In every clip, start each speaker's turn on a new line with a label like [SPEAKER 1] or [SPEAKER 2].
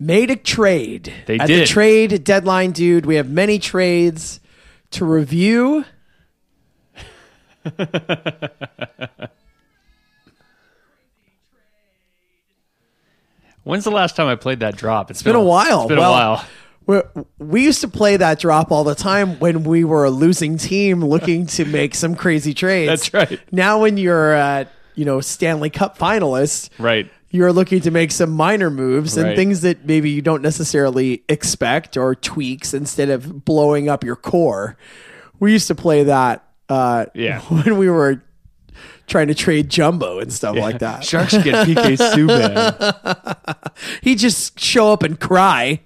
[SPEAKER 1] made a trade.
[SPEAKER 2] They
[SPEAKER 1] At
[SPEAKER 2] did.
[SPEAKER 1] the trade deadline, dude. We have many trades to review.
[SPEAKER 2] When's the last time I played that drop?
[SPEAKER 1] It's been a while.
[SPEAKER 2] It's been
[SPEAKER 1] Well,
[SPEAKER 2] a while.
[SPEAKER 1] We're, used to play that drop all the time when we were a losing team looking to make some crazy trades.
[SPEAKER 2] That's right.
[SPEAKER 1] Now, when you're, at, you know, Stanley Cup finalist,
[SPEAKER 2] Right.
[SPEAKER 1] You're looking to make some minor moves and
[SPEAKER 2] Right.
[SPEAKER 1] things that maybe you don't necessarily expect or tweaks instead of blowing up your core. We used to play that uh,
[SPEAKER 2] Yeah.
[SPEAKER 1] when we were trying to trade jumbo and stuff like that.
[SPEAKER 2] Sharks get PK Subban.
[SPEAKER 1] He'd just show up and cry.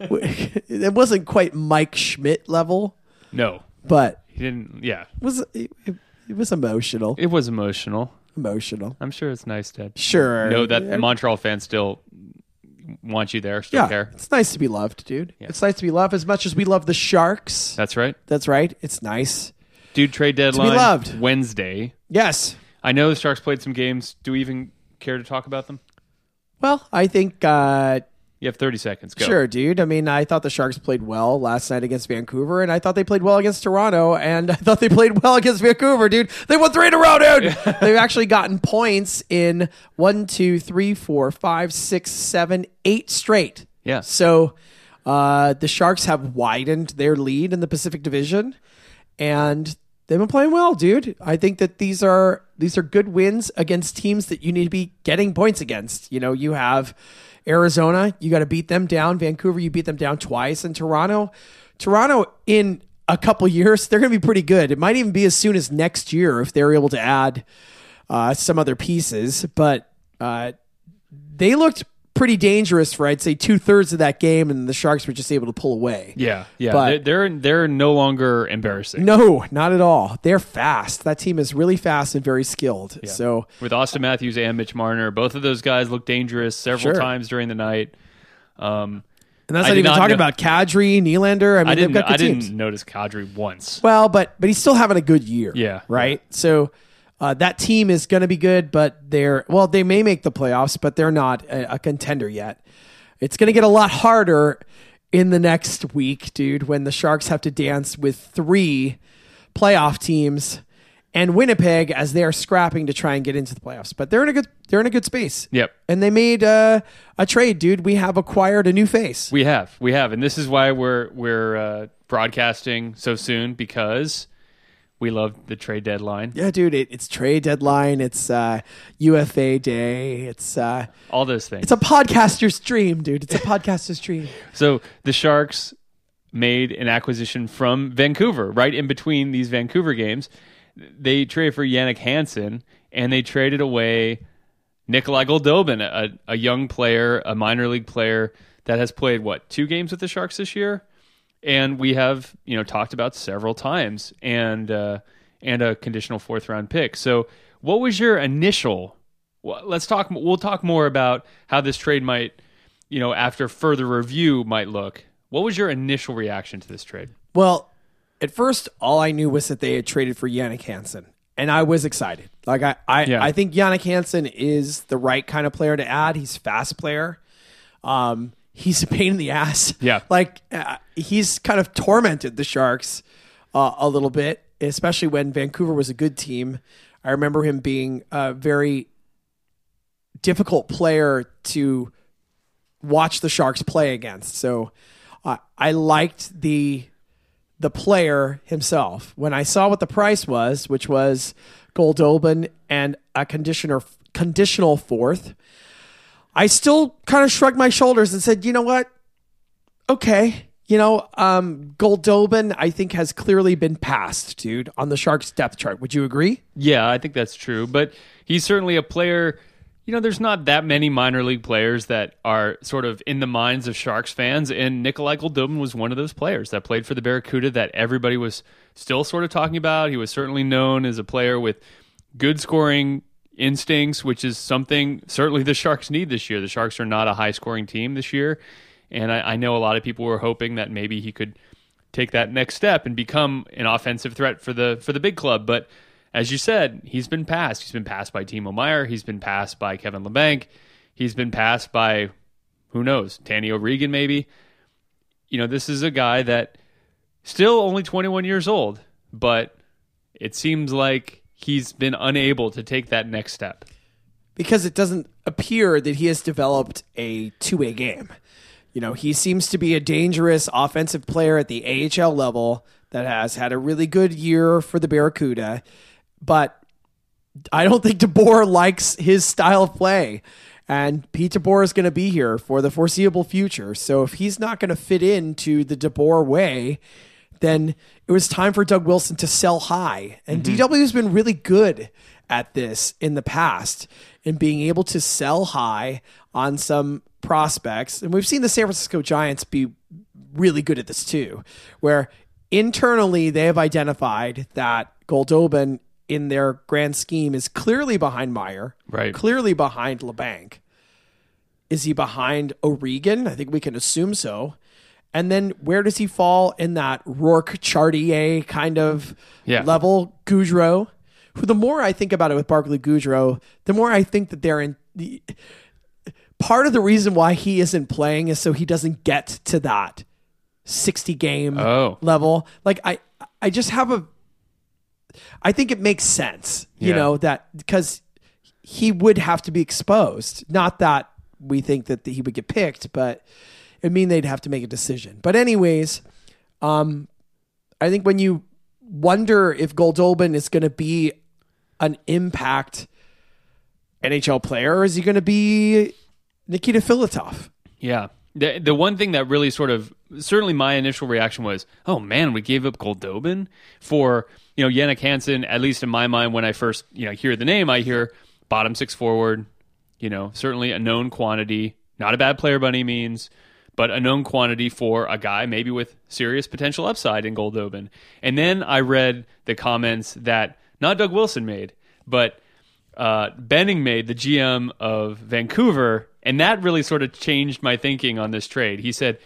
[SPEAKER 1] it wasn't quite Mike Schmidt level,
[SPEAKER 2] No,
[SPEAKER 1] but
[SPEAKER 2] he didn't. Yeah,
[SPEAKER 1] was it, it was emotional.
[SPEAKER 2] it was emotional.
[SPEAKER 1] Emotional.
[SPEAKER 2] I'm sure it's nice to
[SPEAKER 1] Sure.
[SPEAKER 2] know that
[SPEAKER 1] Yeah.
[SPEAKER 2] Montreal fans still want you there, still
[SPEAKER 1] Yeah,
[SPEAKER 2] care.
[SPEAKER 1] it's nice to be loved, dude. It's nice to be loved as much as we love the Sharks.
[SPEAKER 2] That's right.
[SPEAKER 1] That's right. It's nice.
[SPEAKER 2] Dude, trade deadline
[SPEAKER 1] loved.
[SPEAKER 2] Wednesday.
[SPEAKER 1] Yes.
[SPEAKER 2] I know the Sharks played some games. Do we even care to talk about them?
[SPEAKER 1] Well, I think uh,
[SPEAKER 2] You have 30 seconds. Go.
[SPEAKER 1] sure, dude. I mean, I thought the Sharks played well last night against Vancouver, and I thought they played well against Toronto, and I thought they played well against Vancouver, dude. They won three in a row, dude. They've actually gotten points in one, two, three, four, five, six, seven, eight straight.
[SPEAKER 2] Yeah.
[SPEAKER 1] So uh, the Sharks have widened their lead in the Pacific Division, and they've been playing well, dude. I think that these are these are good wins against teams that you need to be getting points against. You know, you have Arizona, you got to beat them down. Vancouver, you beat them down twice, and Toronto, Toronto in a couple years, they're going to be pretty good. It might even be as soon as next year if they're able to add uh, some other pieces, but uh, they looked pretty dangerous for I'd say two thirds of that game, and the Sharks were just able to pull away.
[SPEAKER 2] Yeah, yeah.
[SPEAKER 1] But-
[SPEAKER 2] they're, they're they're no longer embarrassing.
[SPEAKER 1] No, not at all. They're fast. That team is really fast and very skilled. So
[SPEAKER 2] with Auston Matthews and Mitch Marner. Both of those guys looked dangerous several
[SPEAKER 1] Sure.
[SPEAKER 2] times during the night. Um,
[SPEAKER 1] and that's
[SPEAKER 2] I
[SPEAKER 1] not even
[SPEAKER 2] not
[SPEAKER 1] talking about Kadri, Nylander. I mean,
[SPEAKER 2] I
[SPEAKER 1] they've got good
[SPEAKER 2] I
[SPEAKER 1] teams.
[SPEAKER 2] didn't notice Kadri once.
[SPEAKER 1] Well, but but he's still having a good year.
[SPEAKER 2] Yeah,
[SPEAKER 1] Right. So uh, that team is going to be good, but they're well, they may make the playoffs, but they're not a, a contender yet. It's going to get a lot harder in the next week, dude, when the Sharks have to dance with three playoff teams and Winnipeg as they are scrapping to try and get into the playoffs. But they're in a good they're in a good space.
[SPEAKER 2] Yep.
[SPEAKER 1] And they made uh, a trade, dude. We have acquired a new face.
[SPEAKER 2] We have, we have, and this is why we're we're uh, broadcasting so soon because we love the trade deadline.
[SPEAKER 1] Yeah, dude, it, it's trade deadline. It's uh, UFA day. It's uh,
[SPEAKER 2] All those things.
[SPEAKER 1] it's a podcaster's dream, dude. It's a podcaster's dream.
[SPEAKER 2] So the Sharks made an acquisition from Vancouver, right in between these Vancouver games. They traded for Jannik Hansen and they traded away Nikolai Goldobin, a, a young player, a minor league player that has played what two games with the Sharks this year, and we have you know talked about several times, and uh, and a conditional fourth round pick. So, what was your initial? Well, let's talk. We'll talk more about how this trade might, you know, after further review might look. What was your initial reaction to this trade?
[SPEAKER 1] Well, at first, all I knew was that they had traded for Jannik Hansen, and I was excited. Like I, I,
[SPEAKER 2] Yeah.
[SPEAKER 1] I think Jannik Hansen is the right kind of player to add. He's fast player. Um, he's a pain in the ass.
[SPEAKER 2] Yeah.
[SPEAKER 1] like uh, he's kind of tormented the Sharks uh, a little bit, especially when Vancouver was a good team. I remember him being a very difficult player to watch the Sharks play against. So uh, I liked the the player himself. When I saw what the price was, which was Goldobin and a conditioner conditional fourth, I still kind of shrugged my shoulders and said, "You know what? Okay, you know, um, Goldobin, I think has clearly been passed, dude, on the Sharks depth chart. Would you agree?
[SPEAKER 2] Yeah, I think that's true. But he's certainly a player you know, there's not that many minor league players that are sort of in the minds of Sharks fans, and Nikolai Goldobin was one of those players that played for the Barracuda that everybody was still sort of talking about. He was certainly known as a player with good scoring instincts, which is something certainly the Sharks need this year. The Sharks are not a high scoring team this year, and I, I know a lot of people were hoping that maybe he could take that next step and become an offensive threat for the for the big club, but as you said, he's been passed. He's been passed by Timo Meier. He's been passed by Kevin Labanc. He's been passed by who knows, Danny O'Regan maybe. You know, this is a guy that still only 21 years old, but it seems like he's been unable to take that next step.
[SPEAKER 1] because it doesn't appear that he has developed a two-way game. You know, he seems to be a dangerous offensive player at the AHL level that has had a really good year for the Barracuda, but I don't think DeBoer likes his style of play. And Pete DeBoer is going to be here for the foreseeable future. So if he's not going to fit into the DeBoer way, then it was time for Doug Wilson to sell high. And mm-hmm. DW has been really good at this in the past in being able to sell high on some prospects. And we've seen the San Francisco Giants be really good at this too, where internally they have identified that Goldobin in their grand scheme is clearly behind Meier,
[SPEAKER 2] Right.
[SPEAKER 1] clearly behind Labanc. Is he behind O'Regan? I think we can assume so. And then where does he fall in that Rourke Chartier kind of
[SPEAKER 2] Yeah.
[SPEAKER 1] level? Goodrow, who the more I think about it with Barclay Goodrow, the more I think that they're in the part of the reason why he isn't playing is so he doesn't get to that 60 game
[SPEAKER 2] Oh.
[SPEAKER 1] level. Like I I just have a I think it makes sense, you
[SPEAKER 2] Yeah.
[SPEAKER 1] know, that because he would have to be exposed. Not that we think that he would get picked, but it mean they'd have to make a decision. But anyways, um, I think when you wonder if Goldobin is going to be an impact NHL player, or is he going to be Nikita Filatov?
[SPEAKER 2] Yeah. The the one thing that really sort of certainly my initial reaction was, oh man, we gave up Goldobin for you know Jannik Hansen. At least in my mind, when I first you know hear the name, I hear bottom six forward. You know, certainly a known quantity, not a bad player by any means, but a known quantity for a guy maybe with serious potential upside in Goldobin. And then I read the comments that not Doug Wilson made, but uh, Benning made, the GM of Vancouver, and that really sort of changed my thinking on this trade. He said,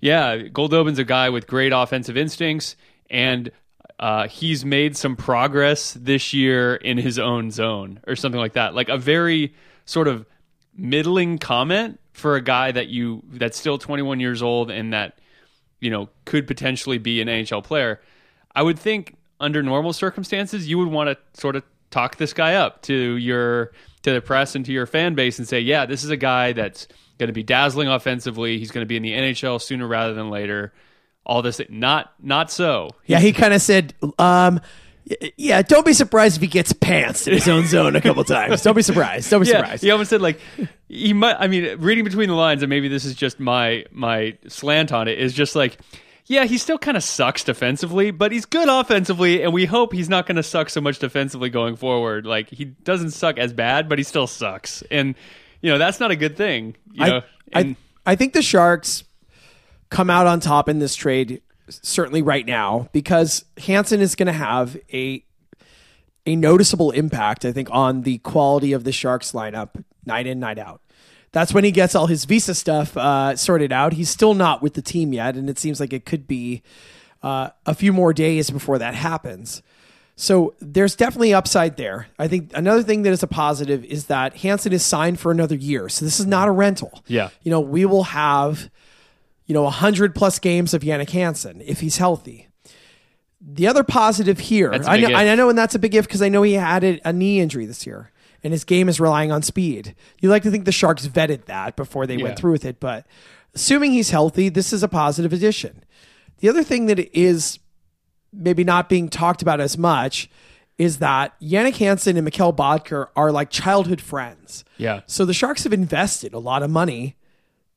[SPEAKER 2] "Yeah, Goldobin's a guy with great offensive instincts, and uh, he's made some progress this year in his own zone, or something like that. Like a very sort of middling comment for a guy that you that's still 21 years old and that you know could potentially be an NHL player. I would think under normal circumstances you would want to sort of talk this guy up to your to the press and to your fan base and say, yeah, this is a guy that's going to be dazzling offensively. He's going to be in the NHL sooner rather than later. All this, not not so.
[SPEAKER 1] Yeah, he kind of said, um, yeah, don't be surprised if he gets pants in his own zone a couple times. Don't be surprised. Don't be
[SPEAKER 2] Yeah,
[SPEAKER 1] surprised.
[SPEAKER 2] he almost said like he might. I mean, reading between the lines, and maybe this is just my my slant on it. Is just like, yeah, he still kind of sucks defensively, but he's good offensively, and we hope he's not going to suck so much defensively going forward. Like he doesn't suck as bad, but he still sucks, and you know that's not a good thing. You know,
[SPEAKER 1] I,
[SPEAKER 2] and,
[SPEAKER 1] I, I think the Sharks come out on top in this trade, certainly right now, because Hansen is going to have a a noticeable impact, I think, on the quality of the Sharks lineup night in, night out. That's when he gets all his visa stuff uh, sorted out. He's still not with the team yet, and it seems like it could be uh, a few more days before that happens. So there's definitely upside there. I think another thing that is a positive is that Hansen is signed for another year. So this is not a rental.
[SPEAKER 2] Yeah.
[SPEAKER 1] You know, we will have, you know, 100 plus games of Jannik Hansen if he's healthy. The other positive here, I know,
[SPEAKER 2] if.
[SPEAKER 1] I know, and that's a big if because I know he had a, a knee injury this year, and his game is relying on speed. You like to think the Sharks vetted that before they
[SPEAKER 2] Yeah.
[SPEAKER 1] went through with it, but assuming he's healthy, this is a positive addition. The other thing that is maybe not being talked about as much is that Jannik Hansen and Mikkel Boedker are like childhood friends.
[SPEAKER 2] yeah,
[SPEAKER 1] So the Sharks have invested a lot of money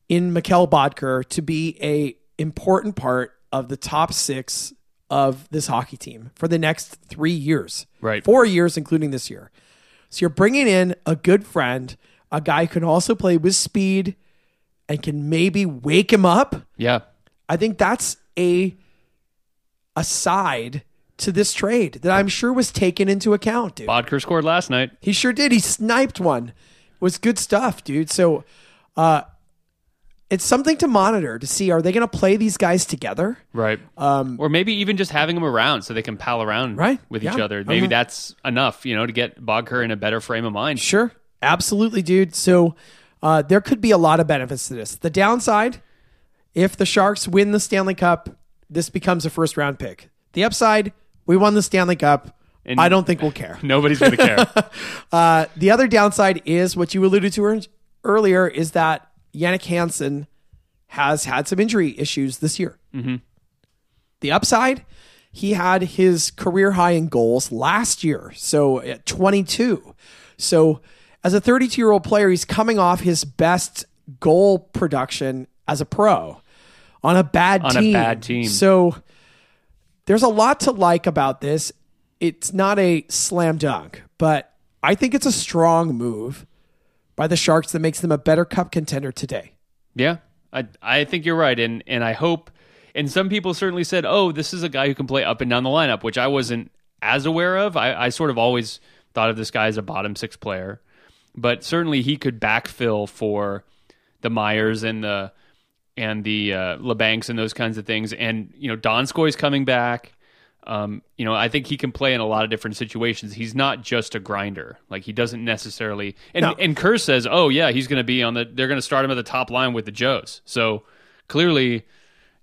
[SPEAKER 1] in Mikkel Boedker to be a important part of the top six of this hockey team for the next three years,
[SPEAKER 2] Right.
[SPEAKER 1] Four years, including this year. So you're bringing in a good friend, a guy who can also play with speed and can maybe wake him up.
[SPEAKER 2] Yeah.
[SPEAKER 1] I think that's a a side to this trade that I'm sure was taken into account, dude.
[SPEAKER 2] Boedker scored last night.
[SPEAKER 1] He sure did. He sniped one. It was good stuff, dude. So uh it's something to monitor to see are they going to play these guys together?
[SPEAKER 2] Right. Um, or maybe even just having them around so they can pal around
[SPEAKER 1] Right.
[SPEAKER 2] with
[SPEAKER 1] Yeah.
[SPEAKER 2] each other. Maybe
[SPEAKER 1] Uh-huh.
[SPEAKER 2] that's enough, you know, to get Boedker in a better frame of mind.
[SPEAKER 1] Sure. Absolutely, dude. So uh, there could be a lot of benefits to this. The downside, if the Sharks win the Stanley Cup, this becomes a first round pick. The upside, we won the Stanley Cup.
[SPEAKER 2] And-
[SPEAKER 1] I don't think we'll care.
[SPEAKER 2] Nobody's going to care.
[SPEAKER 1] Uh, the other downside is what you alluded to earlier is that Jannik Hansen has had some injury issues this year. Mm-hmm. The upside, he had his career high in goals last year, so at 22. So as a 32 year old player, he's coming off his best goal production as a pro on a bad
[SPEAKER 2] On a bad team.
[SPEAKER 1] So there's a lot to like about this. It's not a slam dunk, but I think it's a strong move by the Sharks that makes them a better cup contender today.
[SPEAKER 2] Yeah, I I think you're right, and and I hope. And some people certainly said, "Oh, this is a guy who can play up and down the lineup," which I wasn't as aware of. I, I sort of always thought of this guy as a bottom six player, but certainly he could backfill for the Meiers and the and the uh, Labancs and those kinds of things. And you know, Donskoy's coming back. Um, you know, I think he can play in a lot of different situations. He's not just a grinder. Like he doesn't necessarily. And
[SPEAKER 1] No.
[SPEAKER 2] and Kerr says, "Oh yeah, he's going to be on the. They're going to start him at the top line with the Joes." So clearly,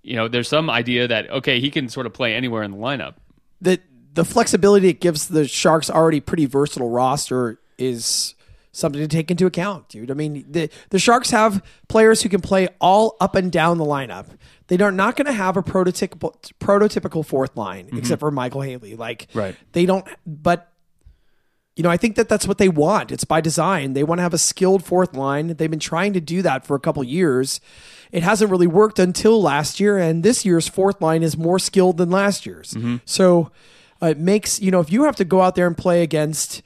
[SPEAKER 2] you know, there's some idea that okay, he can sort of play anywhere in the lineup.
[SPEAKER 1] the the flexibility it gives the Sharks already pretty versatile roster is something to take into account, dude. I mean, the the Sharks have players who can play all up and down the lineup. They are not going to have a prototypical prototypical fourth line except for Micheal Haley. Like,
[SPEAKER 2] Right.
[SPEAKER 1] They don't, but you know, I think that that's what they want. It's by design. They want to have a skilled fourth line. They've been trying to do that for a couple years. It hasn't really worked until last year, and this year's fourth line is more skilled than last year's. So uh, it makes you know if you have to go out there and play against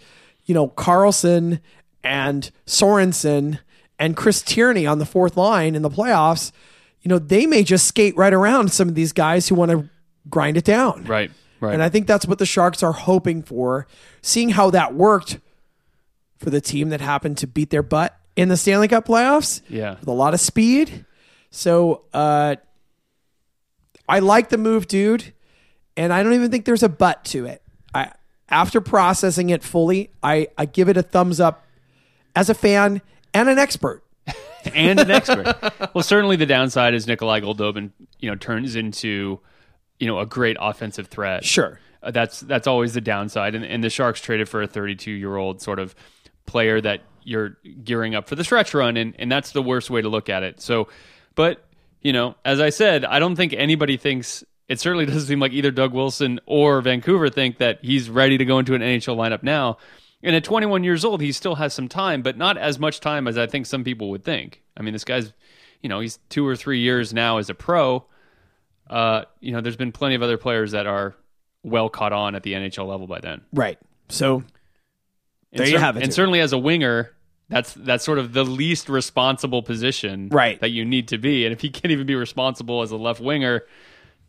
[SPEAKER 1] you know Karlsson and Sorensen and Chris Tierney on the fourth line in the playoffs, you know they may just skate right around some of these guys who want to grind it down.
[SPEAKER 2] Right. Right.
[SPEAKER 1] And I think that's what the Sharks are hoping for. Seeing how that worked for the team that happened to beat their butt in the Stanley Cup playoffs
[SPEAKER 2] yeah.
[SPEAKER 1] with a lot of speed. So uh, I like the move, dude. And I don't even think there's a but to it. I after processing it fully, I, I give it a thumbs up as a fan and an expert.
[SPEAKER 2] and an expert. well, certainly the downside is Nikolai Goldobin, you know, turns into, you know, a great offensive threat.
[SPEAKER 1] Sure.
[SPEAKER 2] Uh, that's that's always the downside. And, and the Sharks traded for a 32 year old sort of player that you're gearing up for the stretch run, and, and that's the worst way to look at it. So, but you know, as I said, I don't think anybody thinks. It certainly doesn't seem like either Doug Wilson or Vancouver think that he's ready to go into an NHL lineup now. And at 21 years old, he still has some time, but not as much time as I think some people would think. I mean, this guy's, you know, he's two or three years now as a pro. Uh, you know, there's been plenty of other players that are well caught on at the NHL level by then.
[SPEAKER 1] Right. So
[SPEAKER 2] And
[SPEAKER 1] There you have it,
[SPEAKER 2] And certainly as a winger, that's that's sort of the least responsible position
[SPEAKER 1] Right.
[SPEAKER 2] that you need to be. And if he can't even be responsible as a left winger,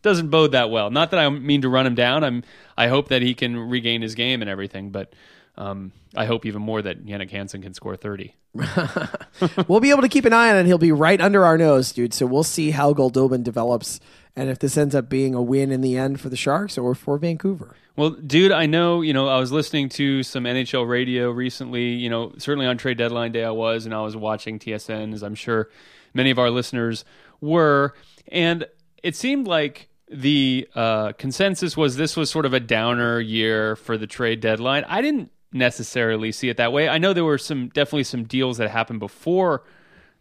[SPEAKER 2] doesn't bode that well. Not that I mean to run him down. I'm I hope that he can regain his game and everything, but um, I hope even more that Jannik Hansen can score 30.
[SPEAKER 1] we'll be able to keep an eye on it. He'll be right under our nose, dude. So we'll see how Goldobin develops and if this ends up being a win in the end for the Sharks or for Vancouver.
[SPEAKER 2] Well, dude, I know, you know, I was listening to some NHL radio recently, you know, certainly on trade deadline day I was, and I was watching TSN, as I'm sure many of our listeners were. And it seemed like the uh, consensus was this was sort of a downer year for the trade deadline. I didn't necessarily see it that way. I know there were some definitely some deals that happened before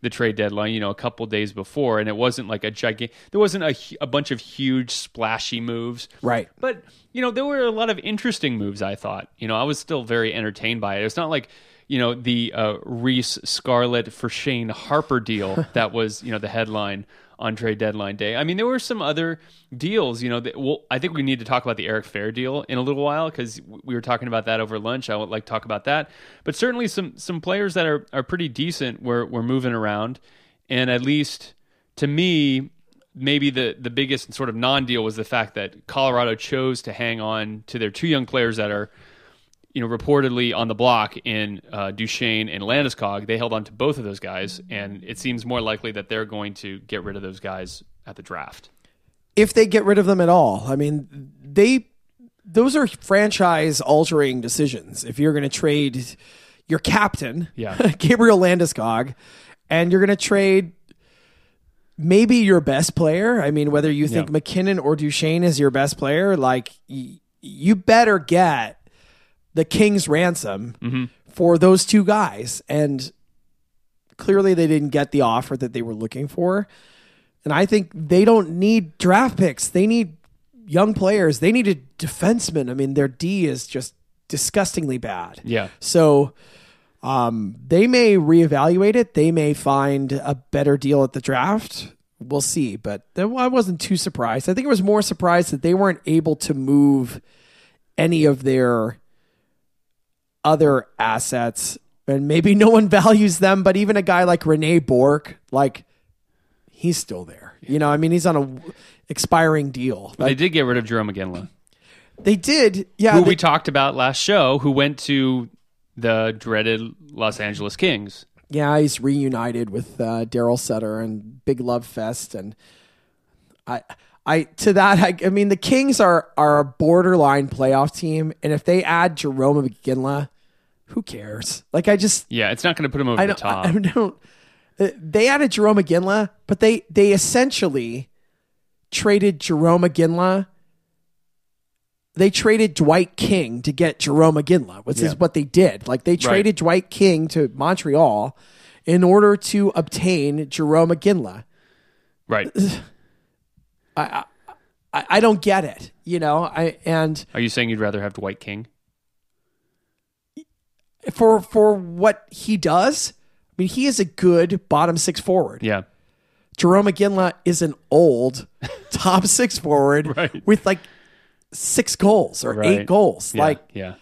[SPEAKER 2] the trade deadline, you know, a couple days before, and it wasn't like a gigantic. There wasn't a, a bunch of huge splashy moves,
[SPEAKER 1] Right.
[SPEAKER 2] But you know, there were a lot of interesting moves. I thought, you know, I was still very entertained by it. It's not like you know the uh, Reece Scarlett for Shane Harper deal that was you know the headline on trade deadline day. I mean, there were some other deals. You know, that, well, I think we need to talk about the Eric Fehr deal in a little while because we were talking about that over lunch. I would like to talk about that. But certainly some some players that are are pretty decent were were moving around, and at least to me. Maybe the, the biggest sort of non deal was the fact that Colorado chose to hang on to their two young players that are you know, reportedly on the block in uh, Duchene and Landeskog, they held on to both of those guys, and it seems more likely that they're going to get rid of those guys at the draft.
[SPEAKER 1] if they get rid of them at all. I mean, they those are franchise altering decisions. If you're going to trade your captain,
[SPEAKER 2] Yeah.
[SPEAKER 1] Gabriel Landeskog, and you're going to trade maybe your best player. I mean, whether you think
[SPEAKER 2] Yeah.
[SPEAKER 1] MacKinnon or Duchene is your best player, like y- you better get the king's ransom
[SPEAKER 2] Mm-hmm.
[SPEAKER 1] for those two guys. And clearly, they didn't get the offer that they were looking for. And I think they don't need draft picks. They need young players. They need a defenseman. I mean, their D is just disgustingly bad.
[SPEAKER 2] Yeah.
[SPEAKER 1] So um, they may reevaluate it. They may find a better deal at the draft. We'll see. But I wasn't too surprised. I think it was more surprised that they weren't able to move any of their other assets. And maybe no one values them, but even a guy like Rene Bourque, like he's still there. You know, I mean, he's on a expiring deal.
[SPEAKER 2] they did get rid of Jarome Iginla,
[SPEAKER 1] they did, yeah.
[SPEAKER 2] who
[SPEAKER 1] they-
[SPEAKER 2] we talked about last show, who went to the dreaded Los Angeles Kings.
[SPEAKER 1] yeah, he's reunited with uh, Darryl Sutter and Big Love Fest, and I, I to that, I, I mean, the Kings are are a borderline playoff team, and if they add Jarome Iginla, who cares? Like, I just
[SPEAKER 2] Yeah, it's not going to put him over
[SPEAKER 1] I
[SPEAKER 2] the
[SPEAKER 1] don't,
[SPEAKER 2] top.
[SPEAKER 1] I, I don't. uh, They added Jarome Iginla, but they they essentially traded Jarome Iginla. They traded Dwight King to get Jarome Iginla, which
[SPEAKER 2] Yeah.
[SPEAKER 1] is what they did. Like they traded Dwight King to Montreal in order to obtain Jarome Iginla.
[SPEAKER 2] right.
[SPEAKER 1] I, I don't get it, you know. I and
[SPEAKER 2] Are you saying you'd rather have Dwight King?
[SPEAKER 1] For for what he does, I mean, he is a good bottom six forward.
[SPEAKER 2] Yeah.
[SPEAKER 1] Jarome Iginla is an old top six forward
[SPEAKER 2] Right.
[SPEAKER 1] with like six goals or
[SPEAKER 2] Right.
[SPEAKER 1] eight goals.
[SPEAKER 2] Yeah.
[SPEAKER 1] Like
[SPEAKER 2] yeah.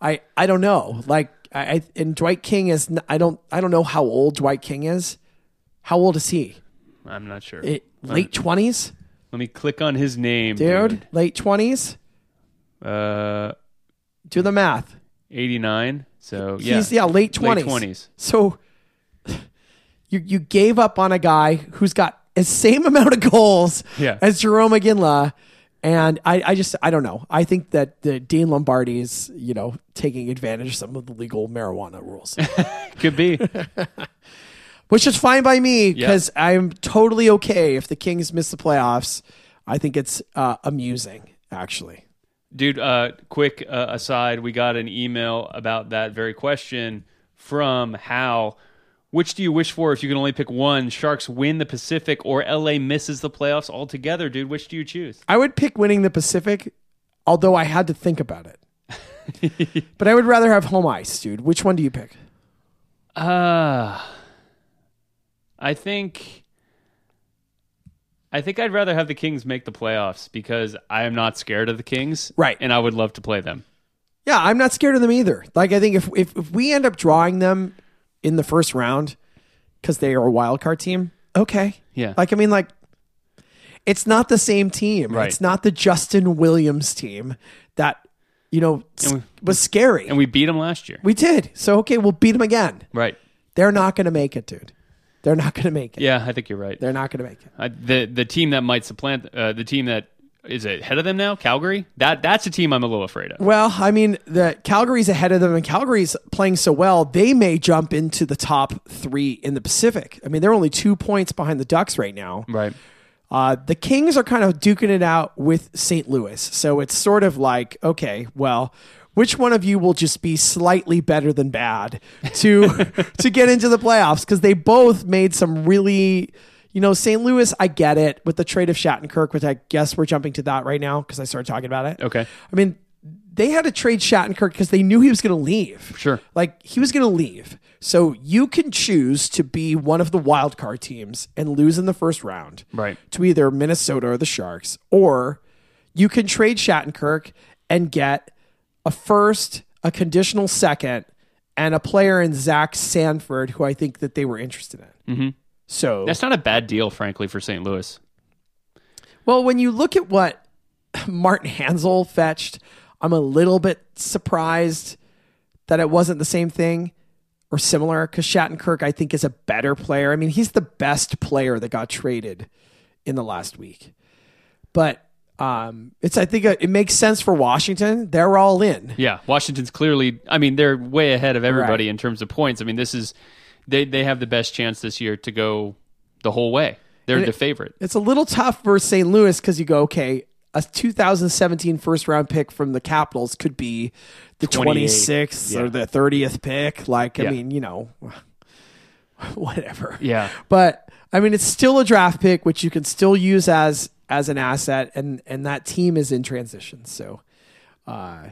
[SPEAKER 1] I, I don't know. Like I, I and Dwight King is I don't I don't know how old Dwight King is. How old is he?
[SPEAKER 2] I'm not sure.
[SPEAKER 1] It, late twenties,
[SPEAKER 2] Let me click on his name,
[SPEAKER 1] dude. Late twenties.
[SPEAKER 2] Uh,
[SPEAKER 1] Do the math.
[SPEAKER 2] 89. So yeah,
[SPEAKER 1] He's yeah late twenties.
[SPEAKER 2] 20s.
[SPEAKER 1] So you you gave up on a guy who's got the same amount of goals
[SPEAKER 2] Yeah.
[SPEAKER 1] as Jarome Iginla. And I, I just I don't know. I think that the Dean Lombardi is, you know, taking advantage of some of the legal marijuana rules.
[SPEAKER 2] could be.
[SPEAKER 1] Which is fine by me because I'm totally okay if the Kings miss the playoffs. I think it's uh, amusing, actually.
[SPEAKER 2] Dude, uh, quick uh, aside, we got an email about that very question from Hal. Which do you wish for if you can only pick one? Sharks win the Pacific or LA misses the playoffs altogether, dude? Which do you choose?
[SPEAKER 1] I would pick winning the Pacific, although I had to think about it. but I would rather have home ice, dude. Which one do you pick?
[SPEAKER 2] Uh, I think I think I'd rather have the Kings make the playoffs because I am not scared of the Kings.
[SPEAKER 1] Right.
[SPEAKER 2] And I would love to play them.
[SPEAKER 1] Yeah, I'm not scared of them either. Like I think if if, if we end up drawing them in the first round because they are a wild card team, okay.
[SPEAKER 2] Yeah.
[SPEAKER 1] Like I mean, like it's not the same team.
[SPEAKER 2] Right.
[SPEAKER 1] It's not the Justin Williams team that you know
[SPEAKER 2] And
[SPEAKER 1] was scary.
[SPEAKER 2] And we beat them last year.
[SPEAKER 1] we did. So okay, we'll beat them again.
[SPEAKER 2] Right.
[SPEAKER 1] They're not going to make it, dude. They're not going to make it.
[SPEAKER 2] Yeah, I think you're right.
[SPEAKER 1] They're not going to make it.
[SPEAKER 2] Uh, the the team that might supplant uh, the team that is ahead of them now, Calgary. That that's a team I'm a little afraid of.
[SPEAKER 1] Well, I mean, the Calgary's ahead of them, and Calgary's playing so well, they may jump into the top three in the Pacific. I mean, they're only two points behind the Ducks right now.
[SPEAKER 2] Right.
[SPEAKER 1] Uh, the Kings are kind of duking it out with St. Louis. So it's sort of like, okay, well, which one of you will just be slightly better than bad to to get into the playoffs? Because they both made some really, you know, St. Louis. I get it with the trade of Shattenkirk, which I guess we're jumping to that right now because I started talking about it.
[SPEAKER 2] Okay.
[SPEAKER 1] I mean, they had to trade Shattenkirk because they knew he was going to leave.
[SPEAKER 2] Sure.
[SPEAKER 1] Like he was going to leave. So you can choose to be one of the wild card teams and lose in the first round.
[SPEAKER 2] Right.
[SPEAKER 1] To either Minnesota or the Sharks, or you can trade Shattenkirk and get a first, a conditional second, and a player in Zach Sanford, who I think that they were interested in. Mm-hmm. So
[SPEAKER 2] That's not a bad deal, frankly, for St. Louis.
[SPEAKER 1] Well, when you look at what Martin Hanzal fetched, I'm a little bit surprised that it wasn't the same thing or similar because Shattenkirk, I think, is a better player. I mean, he's the best player that got traded in the last week. But um, it's, I think, uh it makes sense for Washington. They're all in.
[SPEAKER 2] Yeah, Washington's clearly. I mean, they're way ahead of everybody
[SPEAKER 1] Right.
[SPEAKER 2] in terms of points. I mean, this is they they have the best chance this year to go the whole way. They're
[SPEAKER 1] And
[SPEAKER 2] the
[SPEAKER 1] it-
[SPEAKER 2] favorite.
[SPEAKER 1] It's a little tough for St. Louis because you go, okay, a 2017 first round pick from the Capitals could be the 26th
[SPEAKER 2] Yeah.
[SPEAKER 1] or the 30th pick. Like, I
[SPEAKER 2] Yeah.
[SPEAKER 1] mean, you know, whatever.
[SPEAKER 2] Yeah.
[SPEAKER 1] But I mean, it's still a draft pick, which you can still use as as an asset, and and that team is in transition, so uh,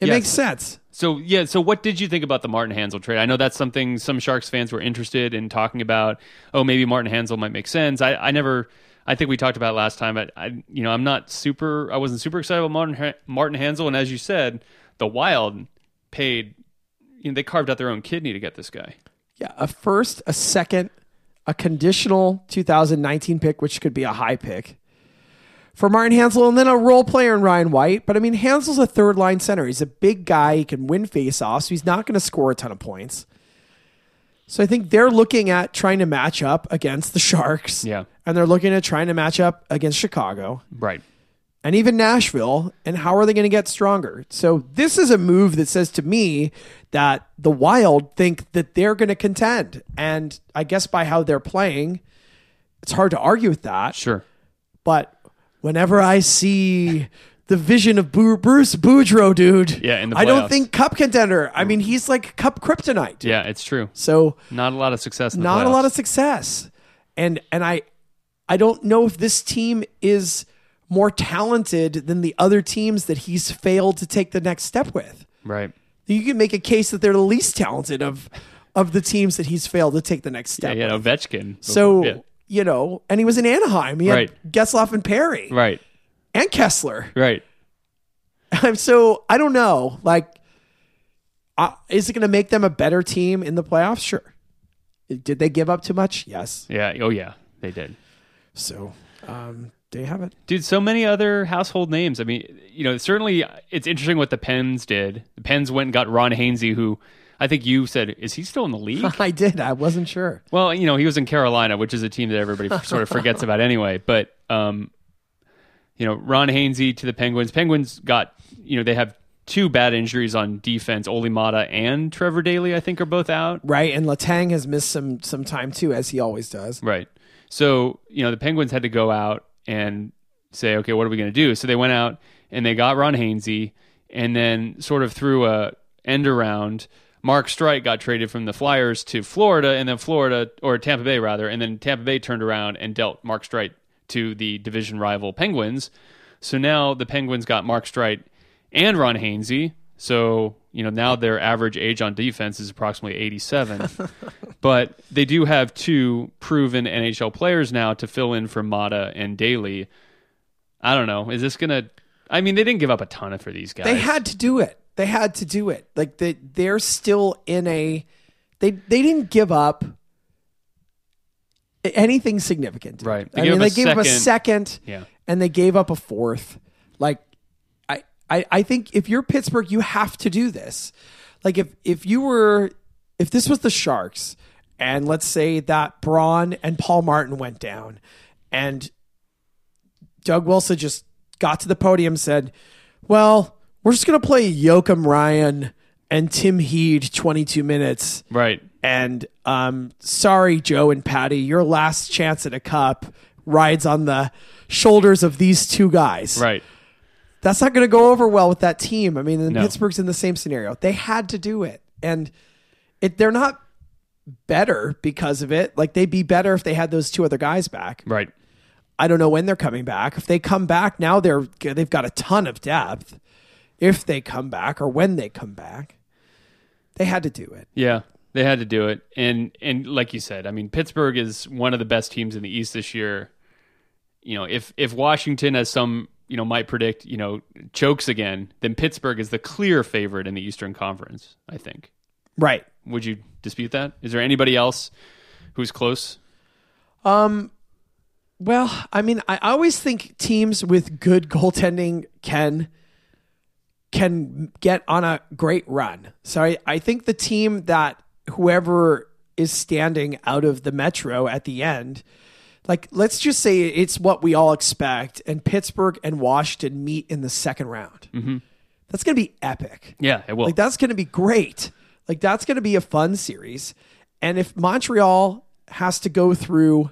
[SPEAKER 1] it
[SPEAKER 2] Yes.
[SPEAKER 1] makes sense.
[SPEAKER 2] So yeah, so what did you think about the Martin Hanzal trade? I know that's something some Sharks fans were interested in talking about. Oh, maybe Martin Hanzal might make sense. I, I never. I think we talked about last time. But I, you know, I'm not super. I wasn't super excited about Martin Martin Hanzal, and as you said, the Wild paid. You know, they carved out their own kidney to get this guy.
[SPEAKER 1] Yeah, a first, a second, a conditional 2019 pick, which could be a high pick for Martin Hanzal, and then a role player in Ryan White. But I mean, Hanzal's a third line center. He's a big guy. He can win faceoffs. So he's not going to score a ton of points. So I think they're looking at trying to match up against the Sharks.
[SPEAKER 2] Yeah.
[SPEAKER 1] And they're looking at trying to match up against Chicago
[SPEAKER 2] Right.
[SPEAKER 1] And even Nashville. And how are they going to get stronger? So this is a move that says to me that the Wild think that they're going to contend. And I guess by how they're playing, it's hard to argue with that.
[SPEAKER 2] Sure.
[SPEAKER 1] But whenever I see the vision of Bruce Boudreau, dude,
[SPEAKER 2] Yeah, in the
[SPEAKER 1] I don't think cup contender. I mean, he's like cup kryptonite.
[SPEAKER 2] Yeah, it's true.
[SPEAKER 1] So
[SPEAKER 2] Not a lot of success. In the
[SPEAKER 1] not a lot of success. And and I I don't know if this team is more talented than the other teams that he's failed to take the next step with.
[SPEAKER 2] right.
[SPEAKER 1] You can make a case that they're the least talented of of the teams that he's failed to take the next step.
[SPEAKER 2] yeah,
[SPEAKER 1] with.
[SPEAKER 2] Ovechkin.
[SPEAKER 1] So
[SPEAKER 2] Yeah.
[SPEAKER 1] you know, and he was in Anaheim. He had
[SPEAKER 2] Right.
[SPEAKER 1] Getzlaf and Perry
[SPEAKER 2] right,
[SPEAKER 1] and Kesler.
[SPEAKER 2] right.
[SPEAKER 1] I'm so I don't know. Like, uh, is it going to make them a better team in the playoffs? Sure. Did they give up too much? Yes.
[SPEAKER 2] Yeah. Oh yeah, they did.
[SPEAKER 1] So um, there you have it.
[SPEAKER 2] Dude, so many other household names. I mean, you know, certainly it's interesting what the Pens did. The Pens went and got Ron Hainsey, who I think you said, is he still in the league?
[SPEAKER 1] I did. I wasn't sure.
[SPEAKER 2] well, you know, he was in Carolina, which is a team that everybody sort of forgets about anyway. But, um, you know, Ron Hainsey to the Penguins. Penguins got, you know, they have two bad injuries on defense. Olli Maatta and Trevor Daly, I think, are both out.
[SPEAKER 1] Right, and Letang has missed some some time too, as he always does.
[SPEAKER 2] Right. So, you know, the Penguins had to go out and say, okay, what are we going to do? So they went out and they got Ron Hainsey and then sort of through a end around, Mark Streit got traded from the Flyers to Florida and then Florida, or Tampa Bay rather, and then Tampa Bay turned around and dealt Mark Streit to the division rival Penguins. So now the Penguins got Mark Streit and Ron Hainsey. So, you know, now their average age on defense is approximately 87. but they do have two proven NHL players now to fill in for Maatta and Daly. I don't know. Is this going to. I mean, they didn't give up a ton of for these guys.
[SPEAKER 1] They had to do it. They had to do it. Like they they're still in a they they didn't give up anything significant.
[SPEAKER 2] Right. They
[SPEAKER 1] I
[SPEAKER 2] gave
[SPEAKER 1] mean, they
[SPEAKER 2] a
[SPEAKER 1] gave up a
[SPEAKER 2] second.
[SPEAKER 1] second.
[SPEAKER 2] Yeah.
[SPEAKER 1] And they gave up a fourth. Like I I think if you're Pittsburgh, you have to do this. Like if if you were if this was the Sharks and let's say that Braun and Paul Martin went down and Doug Wilson just got to the podium and said, Well, we're just going to play Joakim Ryan and Tim Heed 22 minutes.
[SPEAKER 2] Right.
[SPEAKER 1] And um, sorry, Joe and Patty, your last chance at a cup rides on the shoulders of these two guys.
[SPEAKER 2] Right.
[SPEAKER 1] That's not going to go over well with that team. I mean,
[SPEAKER 2] No.
[SPEAKER 1] Pittsburgh's in the same scenario. They had to do it. And it, they're not better because of it. Like, they'd be better if they had those two other guys back.
[SPEAKER 2] Right.
[SPEAKER 1] I don't know when they're coming back. If they come back now, they're they've got a ton of depth, if they come back or when they come back. They had to do it.
[SPEAKER 2] Yeah, they had to do it, and and like you said, I mean, Pittsburgh is one of the best teams in the East this year. You know, if if Washington, has some you know might predict, you know, chokes again, then Pittsburgh is the clear favorite in the Eastern Conference. I think.
[SPEAKER 1] Right.
[SPEAKER 2] Would you dispute that? Is there anybody else who's close? Um.
[SPEAKER 1] Well, I mean, I always think teams with good goaltending can can get on a great run. So I, I think the team that whoever is standing out of the metro at the end, like let's just say it's what we all expect, and Pittsburgh and Washington meet in the second round. Mm-hmm. That's gonna be epic.
[SPEAKER 2] Yeah, it will.
[SPEAKER 1] Like that's going to be great. Like that's going to be a fun series. And if Montreal has to go through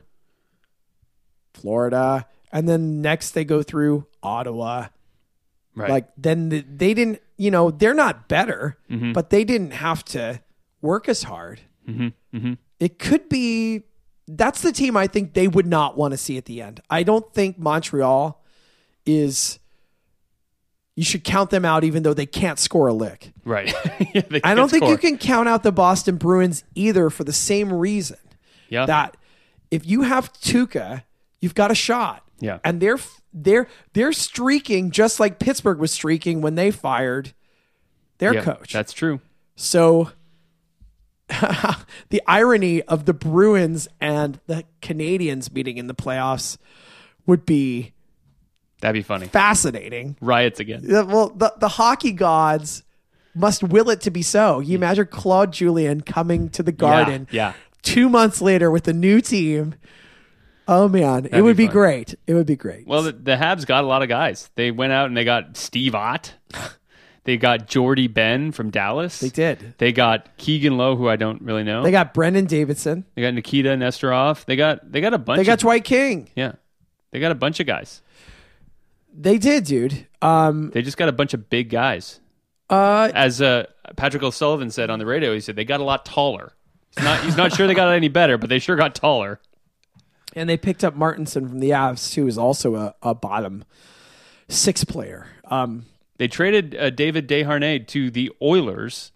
[SPEAKER 1] Florida and then next they go through Ottawa,
[SPEAKER 2] right.
[SPEAKER 1] like then the, they didn't, you know, they're not better,
[SPEAKER 2] Mm-hmm.
[SPEAKER 1] but they didn't have to work as hard.
[SPEAKER 2] Mm-hmm.
[SPEAKER 1] It could be that's the team I think they would not want to see at the end. I don't think Montreal is you should count them out even though they can't score a lick.
[SPEAKER 2] right. Yeah,
[SPEAKER 1] I don't think you can count out the Boston Bruins either for the same reason
[SPEAKER 2] Yeah.
[SPEAKER 1] that if you have Tuukka, you've got a shot.
[SPEAKER 2] Yeah.
[SPEAKER 1] And they're they're they're streaking just like Pittsburgh was streaking when they fired their
[SPEAKER 2] Yeah,
[SPEAKER 1] coach.
[SPEAKER 2] That's true.
[SPEAKER 1] so the irony of the Bruins and the Canadiens meeting in the playoffs would be
[SPEAKER 2] That'd be funny.
[SPEAKER 1] fascinating.
[SPEAKER 2] Riots again.
[SPEAKER 1] Yeah, Well, the, the hockey gods must will it to be so. You imagine Claude Julien coming to the Garden
[SPEAKER 2] Yeah.
[SPEAKER 1] two months later with a new team. Oh man, it would
[SPEAKER 2] be
[SPEAKER 1] be
[SPEAKER 2] fun.
[SPEAKER 1] great. It would be great.
[SPEAKER 2] Well, the, the Habs got a lot of guys. They went out and they got Steve Ott. They got Jordie Benn from Dallas.
[SPEAKER 1] they did.
[SPEAKER 2] They got Keegan Lowe, who I don't really know.
[SPEAKER 1] They got Brandon Davidson.
[SPEAKER 2] They got Nikita Nesterov. They got they got a bunch.
[SPEAKER 1] They got
[SPEAKER 2] of,
[SPEAKER 1] Dwight King.
[SPEAKER 2] yeah. They got a bunch of guys.
[SPEAKER 1] They did, dude. Um,
[SPEAKER 2] They just got a bunch of big guys.
[SPEAKER 1] uh,
[SPEAKER 2] As uh, Patrick O'Sullivan said on the radio, he said they got a lot taller. He's not, he's not sure they got any better, but they sure got taller.
[SPEAKER 1] and they picked up Martinsen from the Avs, who is also a, a bottom six player. Um,
[SPEAKER 2] They traded uh, David Desharnais to the Oilers,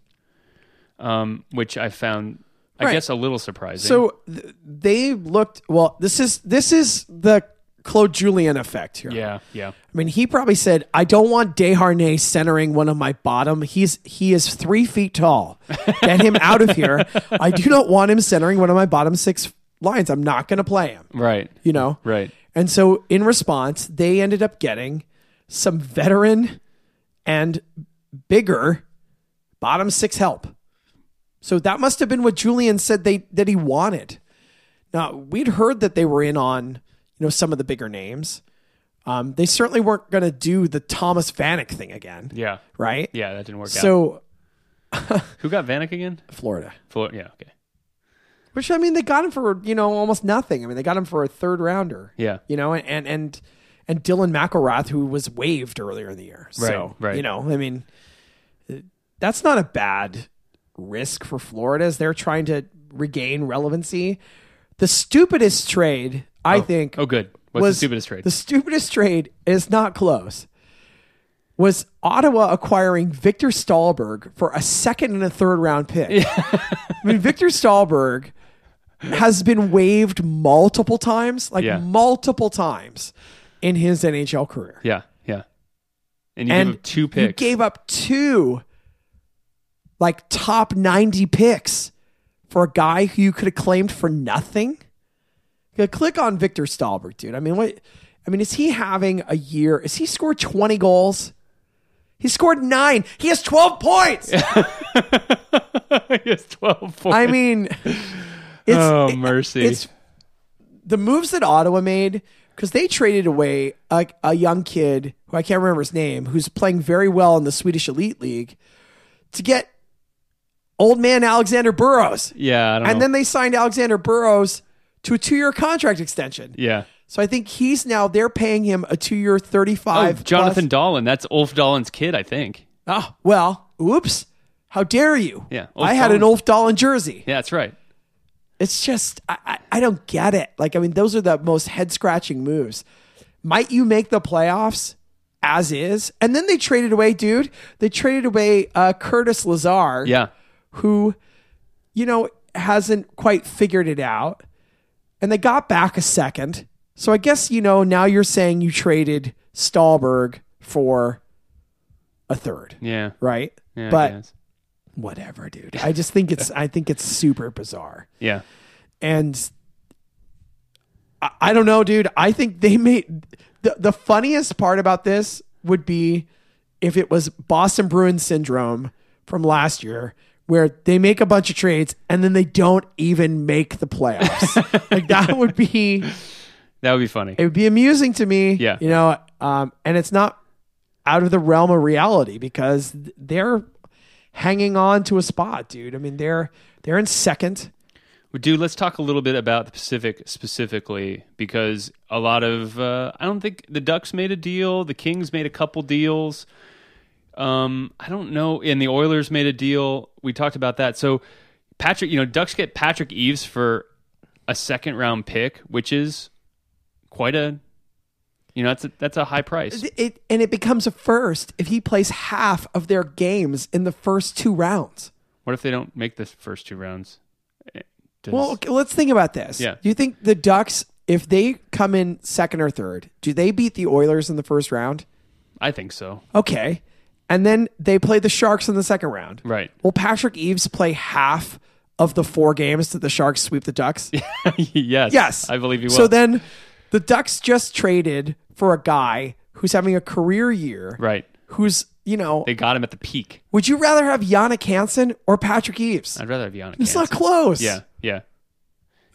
[SPEAKER 2] um, which I found, I
[SPEAKER 1] Right.
[SPEAKER 2] guess, a little surprising.
[SPEAKER 1] so th- they looked well. This is this is the Claude Julien effect here.
[SPEAKER 2] yeah, yeah,
[SPEAKER 1] I mean, he probably said, "I don't want Desharnais centering one of my bottom. He's he is three feet tall. Get him out of here. I do not want him centering one of my bottom six lines. I'm not going to play him.
[SPEAKER 2] right,
[SPEAKER 1] You know,
[SPEAKER 2] right.
[SPEAKER 1] And so, in response, they ended up getting some veteran and bigger bottom six help. So that must have been what Julien said they that he wanted. Now we'd heard that they were in on you know some of the bigger names. Um, they certainly weren't going to do the Thomas Vanek thing again,
[SPEAKER 2] Yeah,
[SPEAKER 1] right?
[SPEAKER 2] yeah, that didn't work out.
[SPEAKER 1] So
[SPEAKER 2] Who got Vanek again?
[SPEAKER 1] Florida,
[SPEAKER 2] Flor- yeah, okay.
[SPEAKER 1] which I mean, they got him for you know almost nothing. I mean, they got him for a third rounder.
[SPEAKER 2] Yeah.
[SPEAKER 1] you know, and and and Dylan McIlrath, who was waived earlier in the year. so,
[SPEAKER 2] Right, right.
[SPEAKER 1] you know, I mean, that's not a bad risk for Florida as they're trying to regain relevancy. The stupidest trade, I oh, think,
[SPEAKER 2] Oh, good. What's
[SPEAKER 1] was
[SPEAKER 2] the stupidest trade?
[SPEAKER 1] The stupidest trade is not close. Was Ottawa acquiring Viktor Stalberg for a second and a third round pick? I mean, Viktor Stalberg has been waived multiple times, like
[SPEAKER 2] Yeah.
[SPEAKER 1] multiple times in his NHL career.
[SPEAKER 2] yeah, yeah. And you
[SPEAKER 1] and
[SPEAKER 2] give him two
[SPEAKER 1] You
[SPEAKER 2] picks.
[SPEAKER 1] gave up two, like top ninety picks for a guy who you could have claimed for nothing. Click on Viktor Stalberg, dude. I mean, what? I mean, is he having a year? Is he scored twenty goals? He scored nine. He has twelve points.
[SPEAKER 2] he has twelve points.
[SPEAKER 1] I mean, it's
[SPEAKER 2] oh
[SPEAKER 1] it-
[SPEAKER 2] mercy.
[SPEAKER 1] it's the moves that Ottawa made because they traded away a, a young kid who I can't remember his name, who's playing very well in the Swedish Elite League, to get old man Alexander Burrows,
[SPEAKER 2] yeah, I don't know.
[SPEAKER 1] and then they signed Alexander Burrows to a two-year contract extension.
[SPEAKER 2] yeah.
[SPEAKER 1] So I think he's now they're paying him a two-year,
[SPEAKER 2] Oh,
[SPEAKER 1] thirty-five.
[SPEAKER 2] Jonathan Dahlen. That's Ulf Dahlen's kid, I think.
[SPEAKER 1] plus- Oh well, oops! How dare you?
[SPEAKER 2] Yeah, Ulf
[SPEAKER 1] I had an. Ulf Dahlen jersey.
[SPEAKER 2] Yeah, that's right.
[SPEAKER 1] It's just I, I, I don't get it. Like I mean, those are the most head scratching moves. Might you make the playoffs? as is, and then they traded away, dude. They traded away uh, Curtis Lazar,
[SPEAKER 2] Yeah.
[SPEAKER 1] who, you know, hasn't quite figured it out, and they got back a second. So I guess you know now you're saying you traded Stalberg for a third,
[SPEAKER 2] Yeah.
[SPEAKER 1] right?
[SPEAKER 2] Yeah.
[SPEAKER 1] But. Whatever, dude. I just think it's I think it's super bizarre.
[SPEAKER 2] yeah.
[SPEAKER 1] And I, I don't know, dude. I think they made the the funniest part about this would be if it was Boston Bruins syndrome from last year where they make a bunch of trades and then they don't even make the playoffs. like that would be
[SPEAKER 2] That would be funny.
[SPEAKER 1] it would be amusing to me.
[SPEAKER 2] Yeah.
[SPEAKER 1] You know, um, and it's not out of the realm of reality because they're hanging on to a spot, dude. I mean, they're they're in second.
[SPEAKER 2] Dude, let's talk a little bit about the Pacific specifically because a lot of uh, I don't think the Ducks made a deal, the Kings made a couple deals. Um, I don't know, and the Oilers made a deal. We talked about that. So Patrick, you know, Ducks get Patrick Eaves for a second round pick, which is quite a you know, that's a, that's a high price.
[SPEAKER 1] It and it becomes a first if he plays half of their games in the first two rounds.
[SPEAKER 2] What if they don't make the first two rounds? Eh, Does,
[SPEAKER 1] Well, okay, let's think about this.
[SPEAKER 2] Yeah.
[SPEAKER 1] Do you think the Ducks, if they come in second or third, do they beat the Oilers in the first round?
[SPEAKER 2] I think so.
[SPEAKER 1] Okay. And then they play the Sharks in the second round.
[SPEAKER 2] Right.
[SPEAKER 1] Will Patrick Eaves play half of the four games that the Sharks sweep the Ducks?
[SPEAKER 2] yes.
[SPEAKER 1] Yes.
[SPEAKER 2] I believe he will.
[SPEAKER 1] So then the Ducks just traded for a guy who's having a career year.
[SPEAKER 2] right.
[SPEAKER 1] Who's, you know,
[SPEAKER 2] They got him at the peak.
[SPEAKER 1] would you rather have Jannik Hansen or Patrick Eaves?
[SPEAKER 2] I'd rather have Jannik.
[SPEAKER 1] It's not
[SPEAKER 2] Hansen.
[SPEAKER 1] close.
[SPEAKER 2] Yeah, yeah.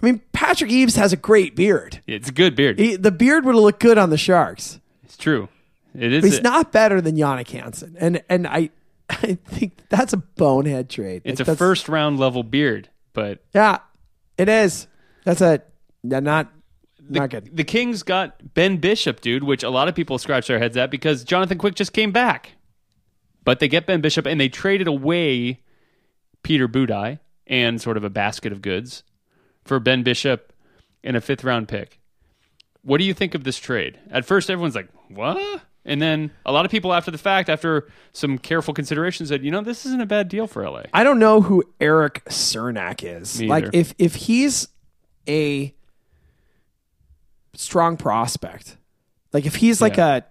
[SPEAKER 1] I mean, Patrick Eaves has a great beard.
[SPEAKER 2] It's a good beard.
[SPEAKER 1] He, the beard would have looked good on the Sharks.
[SPEAKER 2] It's true. It is.
[SPEAKER 1] But he's
[SPEAKER 2] a-
[SPEAKER 1] not better than Jannik Hansen. And and I I think that's a bonehead trade.
[SPEAKER 2] It's
[SPEAKER 1] Like,
[SPEAKER 2] a
[SPEAKER 1] that's-
[SPEAKER 2] first round level beard, but
[SPEAKER 1] Yeah, it is. That's a yeah, not not good.
[SPEAKER 2] the Kings got Ben Bishop, dude, which a lot of people scratch their heads at because Jonathan Quick just came back. But they get Ben Bishop and they traded away Peter Budaj and sort of a basket of goods for Ben Bishop and a fifth round pick. What do you think of this trade? At first, everyone's like, "What?" And then a lot of people, after the fact, after some careful consideration, said, "You know, this isn't a bad deal for LA."
[SPEAKER 1] I don't know who Erik Cernak is.
[SPEAKER 2] Me
[SPEAKER 1] like
[SPEAKER 2] either.
[SPEAKER 1] if if he's a strong prospect, like if he's like
[SPEAKER 2] Yeah.
[SPEAKER 1] a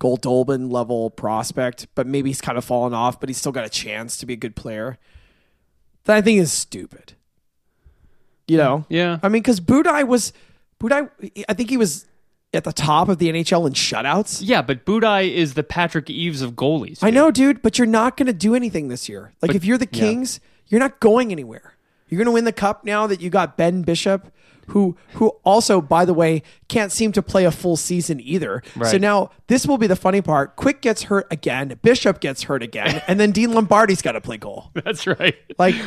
[SPEAKER 1] Goldobin level prospect, but maybe he's kind of fallen off, but he's still got a chance to be a good player, that I think is stupid. You know?
[SPEAKER 2] Yeah.
[SPEAKER 1] I mean, because Budaj was Budaj. I think he was at the top of the NHL in shutouts.
[SPEAKER 2] Yeah, but Budaj is the Patrick Eaves of goalies.
[SPEAKER 1] I know, dude, but you're not going to do anything this year. Like,
[SPEAKER 2] But-
[SPEAKER 1] if you're the
[SPEAKER 2] yeah.
[SPEAKER 1] Kings, you're not going anywhere. You're going to win the cup now that you got Ben Bishop, who who also, by the way, can't seem to play a full season either. So now this will be the funny part. Quick gets hurt again. Bishop gets hurt again, and then Dean Lombardi's got to play goal.
[SPEAKER 2] That's right.
[SPEAKER 1] Like.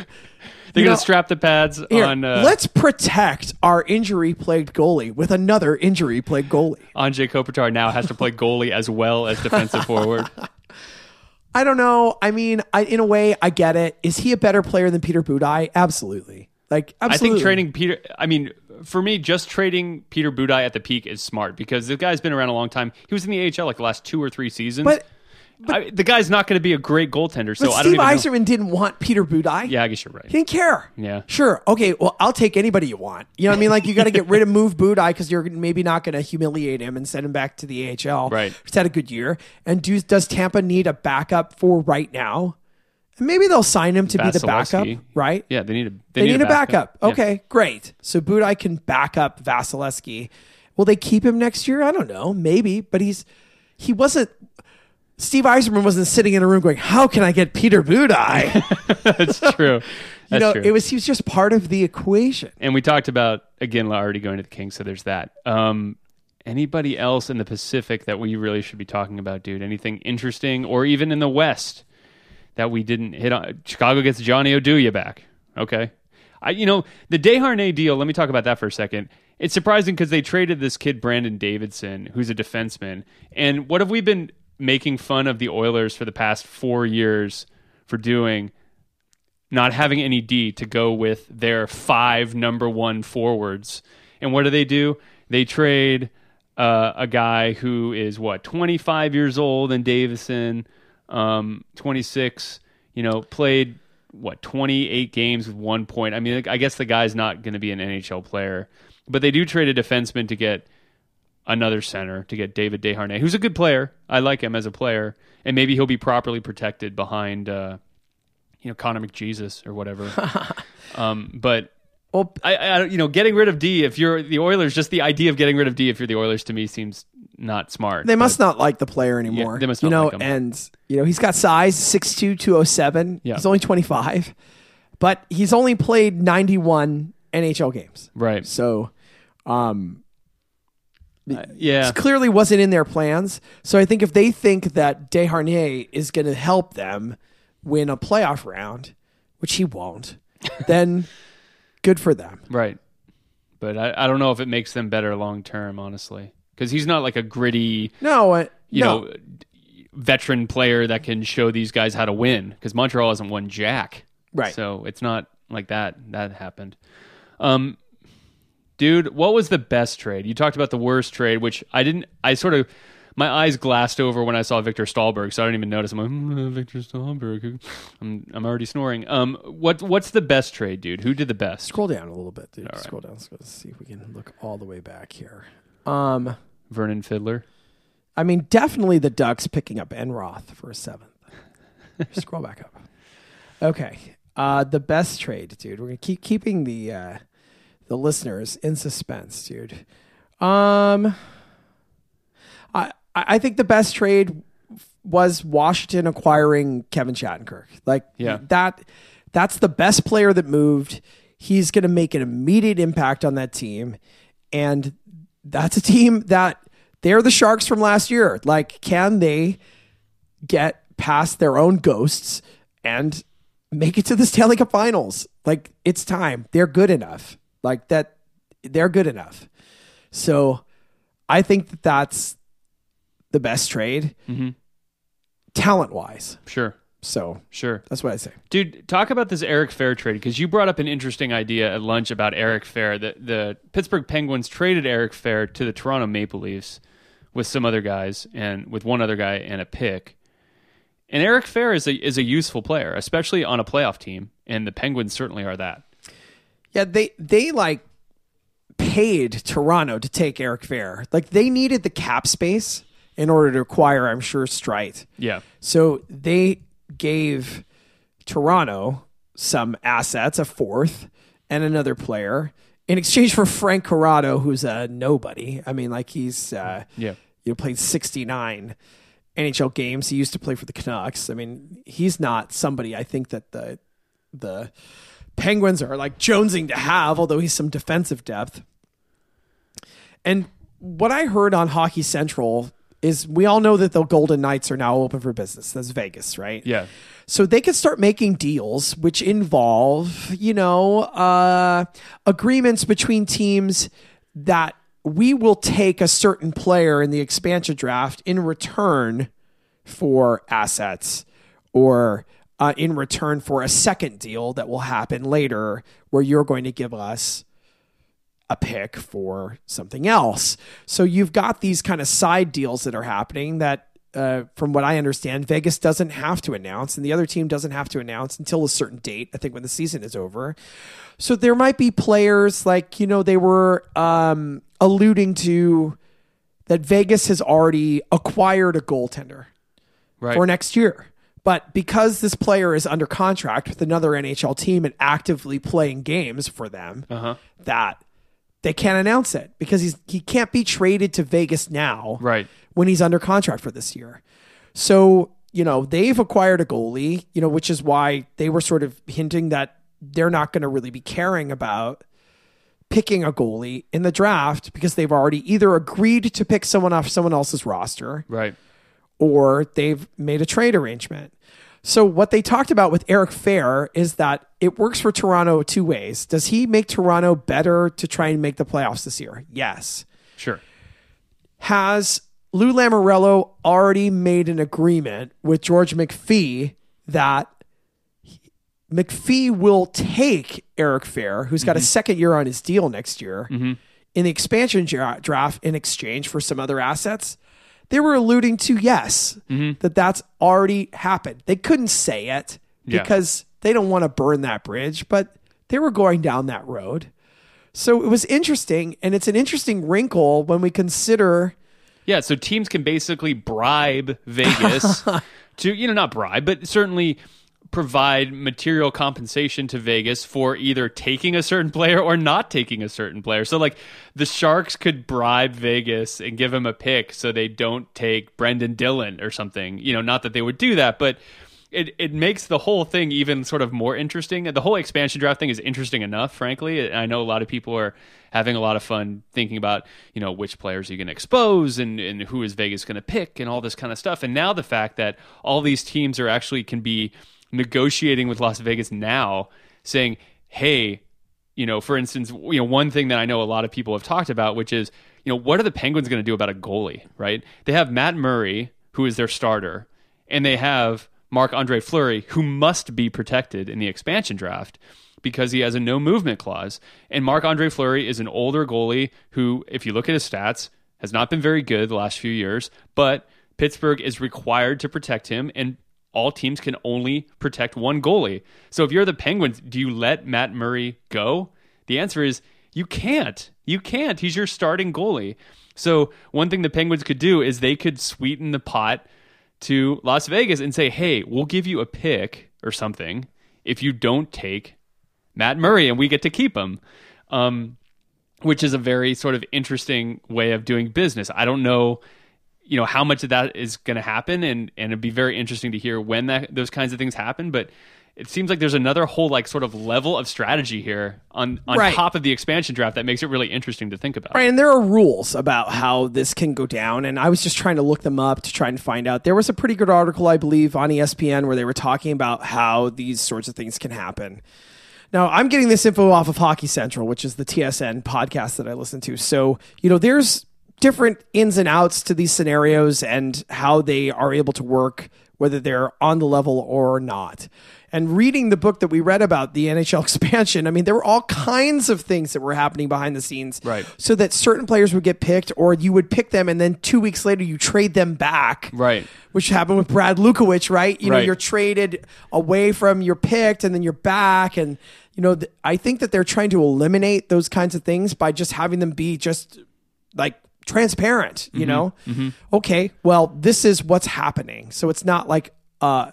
[SPEAKER 2] They're gonna
[SPEAKER 1] know,
[SPEAKER 2] strap the pads
[SPEAKER 1] here,
[SPEAKER 2] on uh,
[SPEAKER 1] let's protect our injury-plagued goalie with another injury-plagued goalie.
[SPEAKER 2] Anze Kopitar now has to play goalie as well as defensive forward.
[SPEAKER 1] I don't know. I mean, I, in a way, I get it. Is he a better player than Peter Budaj? Absolutely. Like,
[SPEAKER 2] I
[SPEAKER 1] absolutely.
[SPEAKER 2] think training Peter. I mean, for me, just trading Peter Budaj at the peak is smart because the guy's been around a long time. He was in the AHL like the last two or three seasons.
[SPEAKER 1] But-
[SPEAKER 2] I, the guy's not going to be a great goaltender. So
[SPEAKER 1] But
[SPEAKER 2] I don't
[SPEAKER 1] Steve
[SPEAKER 2] even know.
[SPEAKER 1] Yzerman didn't want Peter Budaj.
[SPEAKER 2] Yeah, I guess you're right.
[SPEAKER 1] He didn't care.
[SPEAKER 2] Yeah.
[SPEAKER 1] Sure. Okay. Well, I'll take anybody you want. You know what I mean? Like, you got to get rid of Move Budaj because you're maybe not going to humiliate him and send him back to the AHL.
[SPEAKER 2] Right.
[SPEAKER 1] He's had a good year. And do, does Tampa need a backup for right now? Maybe they'll sign him to be the backup, right?
[SPEAKER 2] Yeah, they need a they,
[SPEAKER 1] They, need, a backup.
[SPEAKER 2] Yeah.
[SPEAKER 1] Okay, great. So Budaj can back up Vasilevskiy. Will they keep him next year? I don't know. Maybe, but he's he wasn't. Steve Yzerman wasn't sitting in a room going, "How can I get Peter Budaj?"
[SPEAKER 2] That's true. That's
[SPEAKER 1] you know,
[SPEAKER 2] true.
[SPEAKER 1] it was he was just part of the equation.
[SPEAKER 2] and we talked about again already going to the Kings, so there's that. Um, anybody else in the Pacific that we really should be talking about, dude? Anything interesting, or even in the West that we didn't hit on? Chicago gets Johnny Oduya back. Okay, I you know the Desharnais deal. Let me talk about that for a second. It's surprising because they traded this kid Brandon Davidson, who's a defenseman, and what have we been making fun of the Oilers for the past four years for doing? not having any D to go with their five number one forwards. And what do they do? They trade uh, a guy who is what 25 years old and Davison, um, 26. You know, played what 28 games with one point. I mean, I guess the guy's not going to be an NHL player, but they do trade a defenseman to get another center to get David Desharnais, who's a good player. I like him as a player, and maybe he'll be properly protected behind, uh, you know, Connor McJesus or whatever. um, but
[SPEAKER 1] Well,
[SPEAKER 2] I, I, you know, getting rid of D if you're the Oilers, just the idea of getting rid of D if you're the Oilers to me seems not smart.
[SPEAKER 1] They must not like the player anymore.
[SPEAKER 2] they must
[SPEAKER 1] you
[SPEAKER 2] not
[SPEAKER 1] know,
[SPEAKER 2] like him.
[SPEAKER 1] and you know he's got size 6'2", 207.
[SPEAKER 2] Yeah.
[SPEAKER 1] He's only twenty five, but he's only played ninety one NHL games.
[SPEAKER 2] right.
[SPEAKER 1] So, um,
[SPEAKER 2] Yeah.
[SPEAKER 1] it clearly wasn't in their plans. So I think if they think that Desharnais is going to help them win a playoff round, which he won't, then good for them.
[SPEAKER 2] Right. But I, I don't know if it makes them better long term, honestly, because he's not like a gritty,
[SPEAKER 1] No, uh,
[SPEAKER 2] you
[SPEAKER 1] no.
[SPEAKER 2] know, veteran player that can show these guys how to win. Because Montreal hasn't won jack,
[SPEAKER 1] Right.
[SPEAKER 2] So it's not like that. That happened. Um, dude, what was the best trade? You talked about the worst trade, which I didn't. I sort of my eyes glassed over when I saw Viktor Stalberg, so I didn't even notice. I'm like, "Hmm, Viktor Stalberg. I'm I'm already snoring. Um, what what's the best trade, dude? Who did the best?
[SPEAKER 1] Scroll down a little bit, dude. Scroll down. Let's go see if we can look all the way back here. Um,
[SPEAKER 2] Vernon Fiddler.
[SPEAKER 1] I mean, definitely the Ducks picking up Enroth for a seventh. Scroll back up. Okay. Uh, the best trade, dude. We're gonna keep keeping the uh, the listeners in suspense, dude. Um, I I think the best trade was Washington acquiring Kevin Shattenkirk. Like
[SPEAKER 2] Yeah.
[SPEAKER 1] that that's the best player that moved. He's going to make an immediate impact on that team and that's a team that they're the Sharks from last year. Like can they get past their own ghosts and make it to the Stanley Cup Finals? Like it's time. They're good enough. Like that they're good enough. So I think that that's the best trade mm-hmm. talent wise.
[SPEAKER 2] Sure,
[SPEAKER 1] So
[SPEAKER 2] sure.
[SPEAKER 1] that's what I say.
[SPEAKER 2] Dude, talk about this Eric Fehr trade because you brought up an interesting idea at lunch about Eric Fehr. The the Pittsburgh Penguins traded Eric Fehr to the Toronto Maple Leafs with some other guys and with one other guy and a pick. And Eric Fehr is a is a useful player, especially on a playoff team, and the Penguins certainly are that.
[SPEAKER 1] Yeah, they they like paid Toronto to take Eric Fehr. Like they needed the cap space in order to acquire, I'm sure, Streit.
[SPEAKER 2] Yeah.
[SPEAKER 1] So they gave Toronto some assets, a fourth, and another player in exchange for Frank Corrado, who's a nobody. I mean, like he's uh,
[SPEAKER 2] Yeah.
[SPEAKER 1] you know played 69 NHL games. He used to play for the Canucks. I mean, he's not somebody I think that the the Penguins are like jonesing to have, although he's some defensive depth. And what I heard on Hockey Central is we all know that the Golden Knights are now open for business. That's Vegas, right?
[SPEAKER 2] Yeah.
[SPEAKER 1] So they could start making deals which involve, you know, uh, agreements between teams that we will take a certain player in the expansion draft in return for assets or uh, in return for a second deal that will happen later where you're going to give us a pick for something else. So you've got these kind of side deals that are happening that, uh, from what I understand, Vegas doesn't have to announce and the other team doesn't have to announce until a certain date, I think when the season is over. So there might be players like, you know, they were um, alluding to that Vegas has already acquired a goaltender
[SPEAKER 2] Right.
[SPEAKER 1] for next year. But because this player is under contract with another NHL team and actively playing games for them,
[SPEAKER 2] Uh-huh.
[SPEAKER 1] that they can't announce it because he's he can't be traded to Vegas now
[SPEAKER 2] Right.
[SPEAKER 1] when he's under contract for this year. So, you know, they've acquired a goalie, you know, which is why they were sort of hinting that they're not going to really be caring about picking a goalie in the draft because they've already either agreed to pick someone off someone else's roster
[SPEAKER 2] Right.
[SPEAKER 1] or they've made a trade arrangement. So what they talked about with Eric Fehr is that it works for Toronto two ways. Does he make Toronto better to try and make the playoffs this year? Yes.
[SPEAKER 2] Sure.
[SPEAKER 1] Has Lou Lamoriello already made an agreement with George McPhee that McPhee will take Eric Fehr, who's got a mm-hmm. second year on his deal next year, mm-hmm. in the expansion draft in exchange for some other assets. They were alluding to yes, mm-hmm. that that's already happened. They couldn't say it
[SPEAKER 2] Yeah.
[SPEAKER 1] because they don't want to burn that bridge, but they were going down that road. So it was interesting, and it's an interesting wrinkle when we consider
[SPEAKER 2] Yeah, so teams can basically bribe Vegas to, you know, not bribe, but certainly provide material compensation to Vegas for either taking a certain player or not taking a certain player. So, like, the Sharks could bribe Vegas and give him a pick so they don't take Brendan Dillon or something. You know, not that they would do that, but it, it makes the whole thing even sort of more interesting. The whole expansion draft thing is interesting enough, frankly. I know a lot of people are having a lot of fun thinking about, you know, which players are you going to expose and, and who is Vegas going to pick and all this kind of stuff. And now the fact that all these teams are actually can be negotiating with Las Vegas now, saying, hey, you know, for instance, you know, one thing that I know a lot of people have talked about, which is, you know, what are the Penguins going to do about a goalie, right? They have Matt Murray, who is their starter, and they have Marc Andre Fleury, who must be protected in the expansion draft because he has a no movement clause. And Marc Andre Fleury is an older goalie who, if you look at his stats, has not been very good the last few years, but Pittsburgh is required to protect him and all teams can only protect one goalie. So if you're the Penguins, do you let Matt Murray go? The answer is you can't. You can't. He's your starting goalie. So one thing the Penguins could do is they could sweeten the pot to Las Vegas and say, "Hey, we'll give you a pick or something if you don't take Matt Murray, and we get to keep him." Um, which is a very sort of interesting way of doing business. I don't know, you know, how much of that is going to happen, and and it'd be very interesting to hear when that those kinds of things happen. But it seems like there's another whole like sort of level of strategy here on on
[SPEAKER 1] Right.
[SPEAKER 2] top of the expansion draft that makes it really interesting to think about.
[SPEAKER 1] Right, and there are rules about how this can go down, and I was just trying to look them up to try and find out. There was a pretty good article, I believe, on ESPN where they were talking about how these sorts of things can happen. Now, I'm getting this info off of Hockey Central, which is the TSN podcast that I listen to. So, you know, there's different ins and outs to these scenarios and how they are able to work, whether they're on the level or not. And reading the book that we read about the NHL expansion, I mean, there were all kinds of things that were happening behind the scenes.
[SPEAKER 2] Right.
[SPEAKER 1] So that certain players would get picked, or you would pick them, and then two weeks later you trade them back.
[SPEAKER 2] Right.
[SPEAKER 1] Which happened with Brad Lukowich, right? You know, you're traded away from your picked, and then you're back, and you know, th- I think that they're trying to eliminate those kinds of things by just having them be just like transparent. You know, okay, well, this is what's happening, so it's not like uh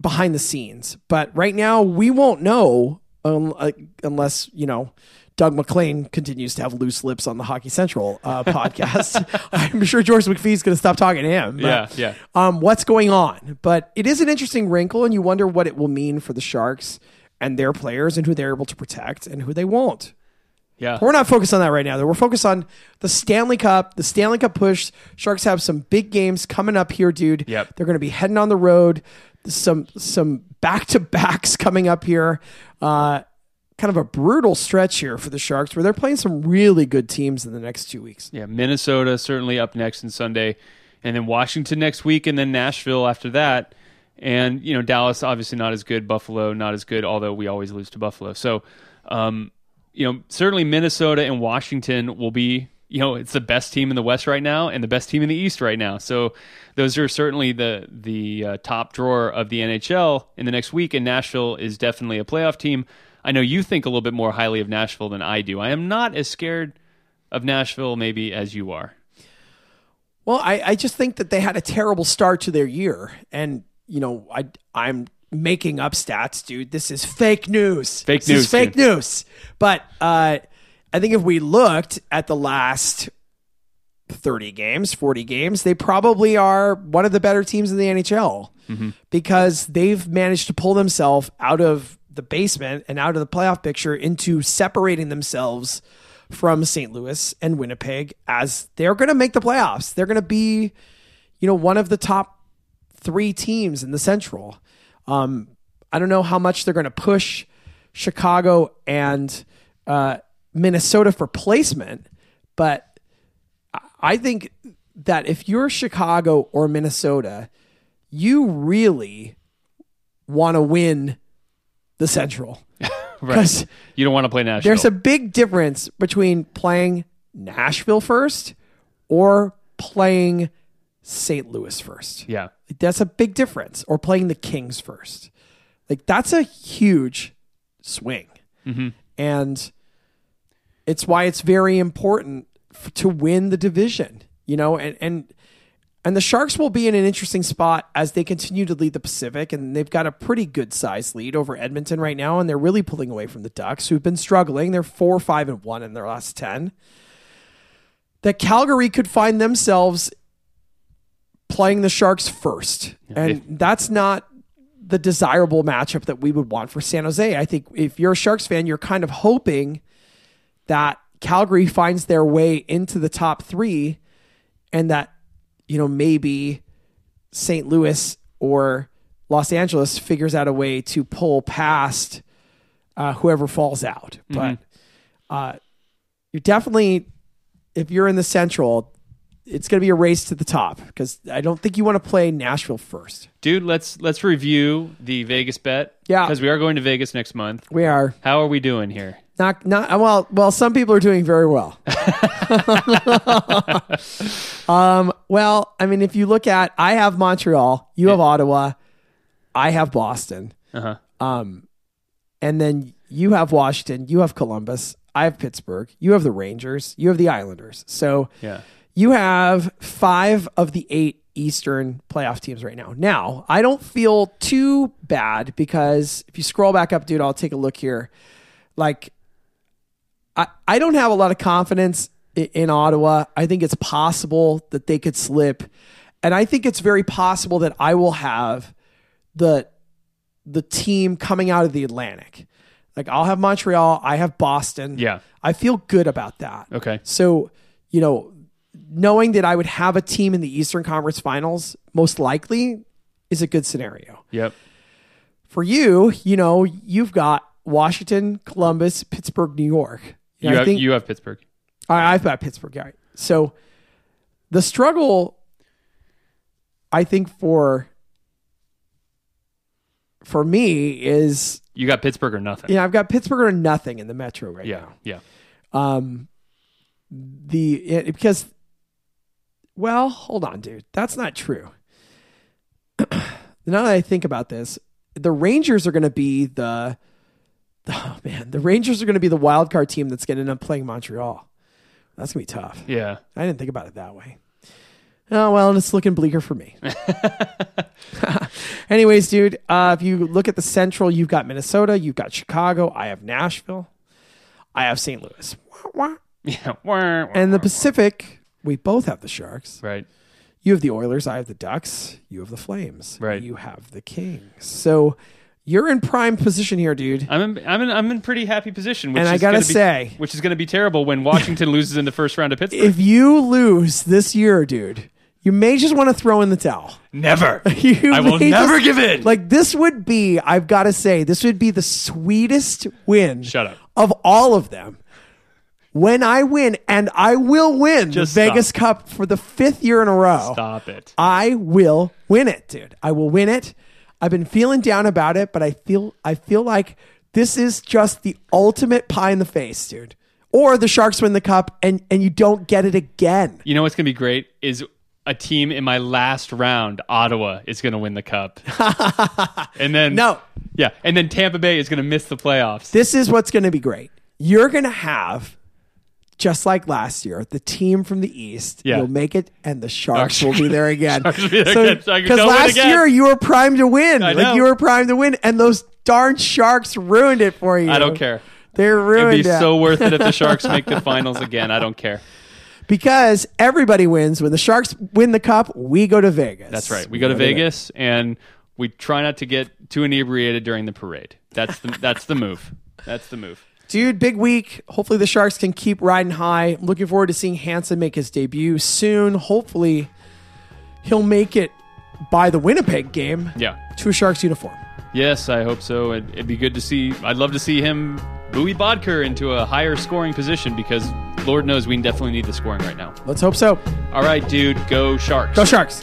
[SPEAKER 1] behind the scenes. But right now, we won't know um, uh, unless you know. Doug MacLean continues to have loose lips on the Hockey Central uh, podcast. I'm sure George McPhee's going to stop talking to him. but,
[SPEAKER 2] Yeah, yeah.
[SPEAKER 1] Um, what's going on? But it is an interesting wrinkle, and you wonder what it will mean for the Sharks and their players, and who they're able to protect and who they won't.
[SPEAKER 2] Yeah.
[SPEAKER 1] We're not focused on that right now. Though we're focused on the Stanley Cup, the Stanley Cup push. Sharks have some big games coming up here, dude.
[SPEAKER 2] Yep.
[SPEAKER 1] They're going to be heading on the road. Some some back to backs coming up here. Uh, kind of a brutal stretch here for the Sharks, where they're playing some really good teams in the next two weeks.
[SPEAKER 2] Yeah, Minnesota certainly up next on Sunday, and then Washington next week, and then Nashville after that. And you know, Dallas obviously not as good, Buffalo not as good, although we always lose to Buffalo. So, um, you know, certainly Minnesota and Washington will be. You know, it's the best team in the West right now, and the best team in the East right now. So, those are certainly the the uh, top drawer of the NHL in the next week. And Nashville is definitely a playoff team. I know you think a little bit more highly of Nashville than I do. I am not as scared of Nashville maybe as you are.
[SPEAKER 1] Well, I, I just think that they had a terrible start to their year. And, you know, I, I'm making up stats, dude. This is fake news.
[SPEAKER 2] Fake
[SPEAKER 1] This
[SPEAKER 2] news,
[SPEAKER 1] is fake
[SPEAKER 2] dude.
[SPEAKER 1] news. But uh, I think if we looked at the last 30 games, 40 games, they probably are one of the better teams in the NHL because they've managed to pull themselves out of the basement and out of the playoff picture into separating themselves from St. Louis and Winnipeg as they're going to make the playoffs. They're going to be, you know, one of the top three teams in the Central. Um, I don't know how much they're going to push Chicago and uh, Minnesota for placement, but I- think that if you're Chicago or Minnesota, you really want to win the Central.
[SPEAKER 2] Right. You don't want to play Nashville.
[SPEAKER 1] there's a big difference between playing Nashville first or playing St. Louis first.
[SPEAKER 2] yeah.
[SPEAKER 1] That's a big difference. Or playing the Kings first. Like that's a huge swing. Mm-hmm. And it's why it's very important f- to win the division, you know, and, and, and the Sharks will be in an interesting spot as they continue to lead the Pacific, and they've got a pretty good size lead over Edmonton right now, and they're really pulling away from the Ducks, who've been struggling. They're four, five, and one in their last ten. That Calgary could find themselves playing the Sharks first, and that's not the desirable matchup that we would want for San Jose. I think if you're a Sharks fan, you're kind of hoping that Calgary finds their way into the top three and that, you know, maybe St. Louis or Los Angeles figures out a way to pull past uh, whoever falls out. But uh, you're definitely, if you're in the Central, it's going to be a race to the top because I don't think you want to play Nashville first.
[SPEAKER 2] Dude, let's let's review the Vegas bet.
[SPEAKER 1] Yeah.
[SPEAKER 2] Because we are going to Vegas next month.
[SPEAKER 1] We are
[SPEAKER 2] How are we doing here?
[SPEAKER 1] not not well. Well, some people are doing very well. um. Well, I mean, if you look at, I have Montreal, you have Ottawa, I have Boston,
[SPEAKER 2] Uh-huh.
[SPEAKER 1] um, and then you have Washington, you have Columbus, I have Pittsburgh, you have the Rangers, you have the Islanders. So
[SPEAKER 2] Yeah.
[SPEAKER 1] You have five of the eight Eastern playoff teams right now. Now, I don't feel too bad because if you scroll back up, dude, I'll take a look here. Like, I, I don't have a lot of confidence in, in Ottawa. I think it's possible that they could slip. And I think it's very possible that I will have the the team coming out of the Atlantic. Like I'll have Montreal, I have Boston.
[SPEAKER 2] Yeah.
[SPEAKER 1] I feel good about that.
[SPEAKER 2] Okay.
[SPEAKER 1] So, you know, knowing that I would have a team in the Eastern Conference Finals most likely is a good scenario.
[SPEAKER 2] Yep.
[SPEAKER 1] For you, you know, you've got Washington, Columbus, Pittsburgh, New York.
[SPEAKER 2] You have
[SPEAKER 1] think
[SPEAKER 2] you have Pittsburgh.
[SPEAKER 1] I, I've got Pittsburgh. Right. So the struggle, I think for for me is
[SPEAKER 2] You got Pittsburgh or nothing.
[SPEAKER 1] Yeah, I've got Pittsburgh or nothing in the Metro right
[SPEAKER 2] Yeah.
[SPEAKER 1] now.
[SPEAKER 2] Yeah.
[SPEAKER 1] Um, the it, because, well, hold on, dude, that's not true. now that I think about this, the Rangers are going to be the, oh man, the Rangers are going to be the wild card team that's going to end up playing Montreal. That's gonna be tough.
[SPEAKER 2] Yeah.
[SPEAKER 1] I didn't think about it that way. Oh well, it's looking bleaker for me. Anyways, dude, uh, if you look at the Central, you've got Minnesota, you've got Chicago. I have Nashville. I have St. Louis. Wah, wah.
[SPEAKER 2] Yeah.
[SPEAKER 1] And the Pacific, we both have the Sharks.
[SPEAKER 2] right.
[SPEAKER 1] You have the Oilers. I have the Ducks. You have the Flames.
[SPEAKER 2] Right.
[SPEAKER 1] You have the Kings. So you're in prime position here, dude.
[SPEAKER 2] I'm in, I'm in I'm in pretty happy position. Which
[SPEAKER 1] And I
[SPEAKER 2] is
[SPEAKER 1] gotta
[SPEAKER 2] be-
[SPEAKER 1] say-
[SPEAKER 2] which is going to be terrible when Washington loses in the first round of Pittsburgh.
[SPEAKER 1] If you lose this year, dude, you may just want to throw in the towel.
[SPEAKER 2] never.
[SPEAKER 1] You
[SPEAKER 2] I will never
[SPEAKER 1] just-
[SPEAKER 2] give in.
[SPEAKER 1] Like this would be, I've got to say, this would be the sweetest win
[SPEAKER 2] Shut up.
[SPEAKER 1] of all of them. When I win, and I will win
[SPEAKER 2] Just
[SPEAKER 1] the Vegas
[SPEAKER 2] stop.
[SPEAKER 1] Cup for the fifth year in a row.
[SPEAKER 2] Stop it.
[SPEAKER 1] I will win it, dude. I will win it. I've been feeling down about it, but I feel I feel like this is just the ultimate pie in the face, dude. Or the Sharks win the cup and and you don't get it again.
[SPEAKER 2] You know what's going to be great is a team in my last round, Ottawa, is going to win the cup. and then
[SPEAKER 1] No.
[SPEAKER 2] yeah, and then Tampa Bay is going to miss the playoffs.
[SPEAKER 1] This is what's going to be great. You're going to have just like last year, the team from the East
[SPEAKER 2] Yeah.
[SPEAKER 1] will make it, and the Sharks will be there again.
[SPEAKER 2] Sharks will be there again. Sharks
[SPEAKER 1] Because
[SPEAKER 2] don't
[SPEAKER 1] last year you were primed to win.
[SPEAKER 2] I
[SPEAKER 1] Like
[SPEAKER 2] know.
[SPEAKER 1] you were primed to win, and those darn Sharks ruined it for you.
[SPEAKER 2] I don't care.
[SPEAKER 1] They're ruined
[SPEAKER 2] It'd be
[SPEAKER 1] it.
[SPEAKER 2] so worth it if the Sharks make the finals again. I don't care.
[SPEAKER 1] because everybody wins. When the Sharks win the cup, we go to Vegas.
[SPEAKER 2] That's right. We go to Vegas and we try not to get too inebriated during the parade. That's the that's the move. That's the move.
[SPEAKER 1] Dude, big week. Hopefully the Sharks can keep riding high. I'm looking forward to seeing Hansen make his debut soon. Hopefully he'll make it by the Winnipeg game
[SPEAKER 2] Yeah.
[SPEAKER 1] to a Sharks uniform.
[SPEAKER 2] Yes, I hope so. It'd, it'd be good to see. I'd love to see him buoy Boedker into a higher scoring position because Lord knows we definitely need the scoring right now.
[SPEAKER 1] Let's hope so.
[SPEAKER 2] All right, dude, go Sharks.
[SPEAKER 1] Go Sharks.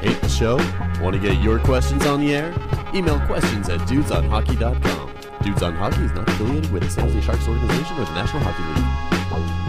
[SPEAKER 3] Hate the show? Want to get your questions on the air? Email questions at dudesonhockey.com. Dudes on Hockey is not affiliated with the San Jose Sharks organization or the National Hockey League.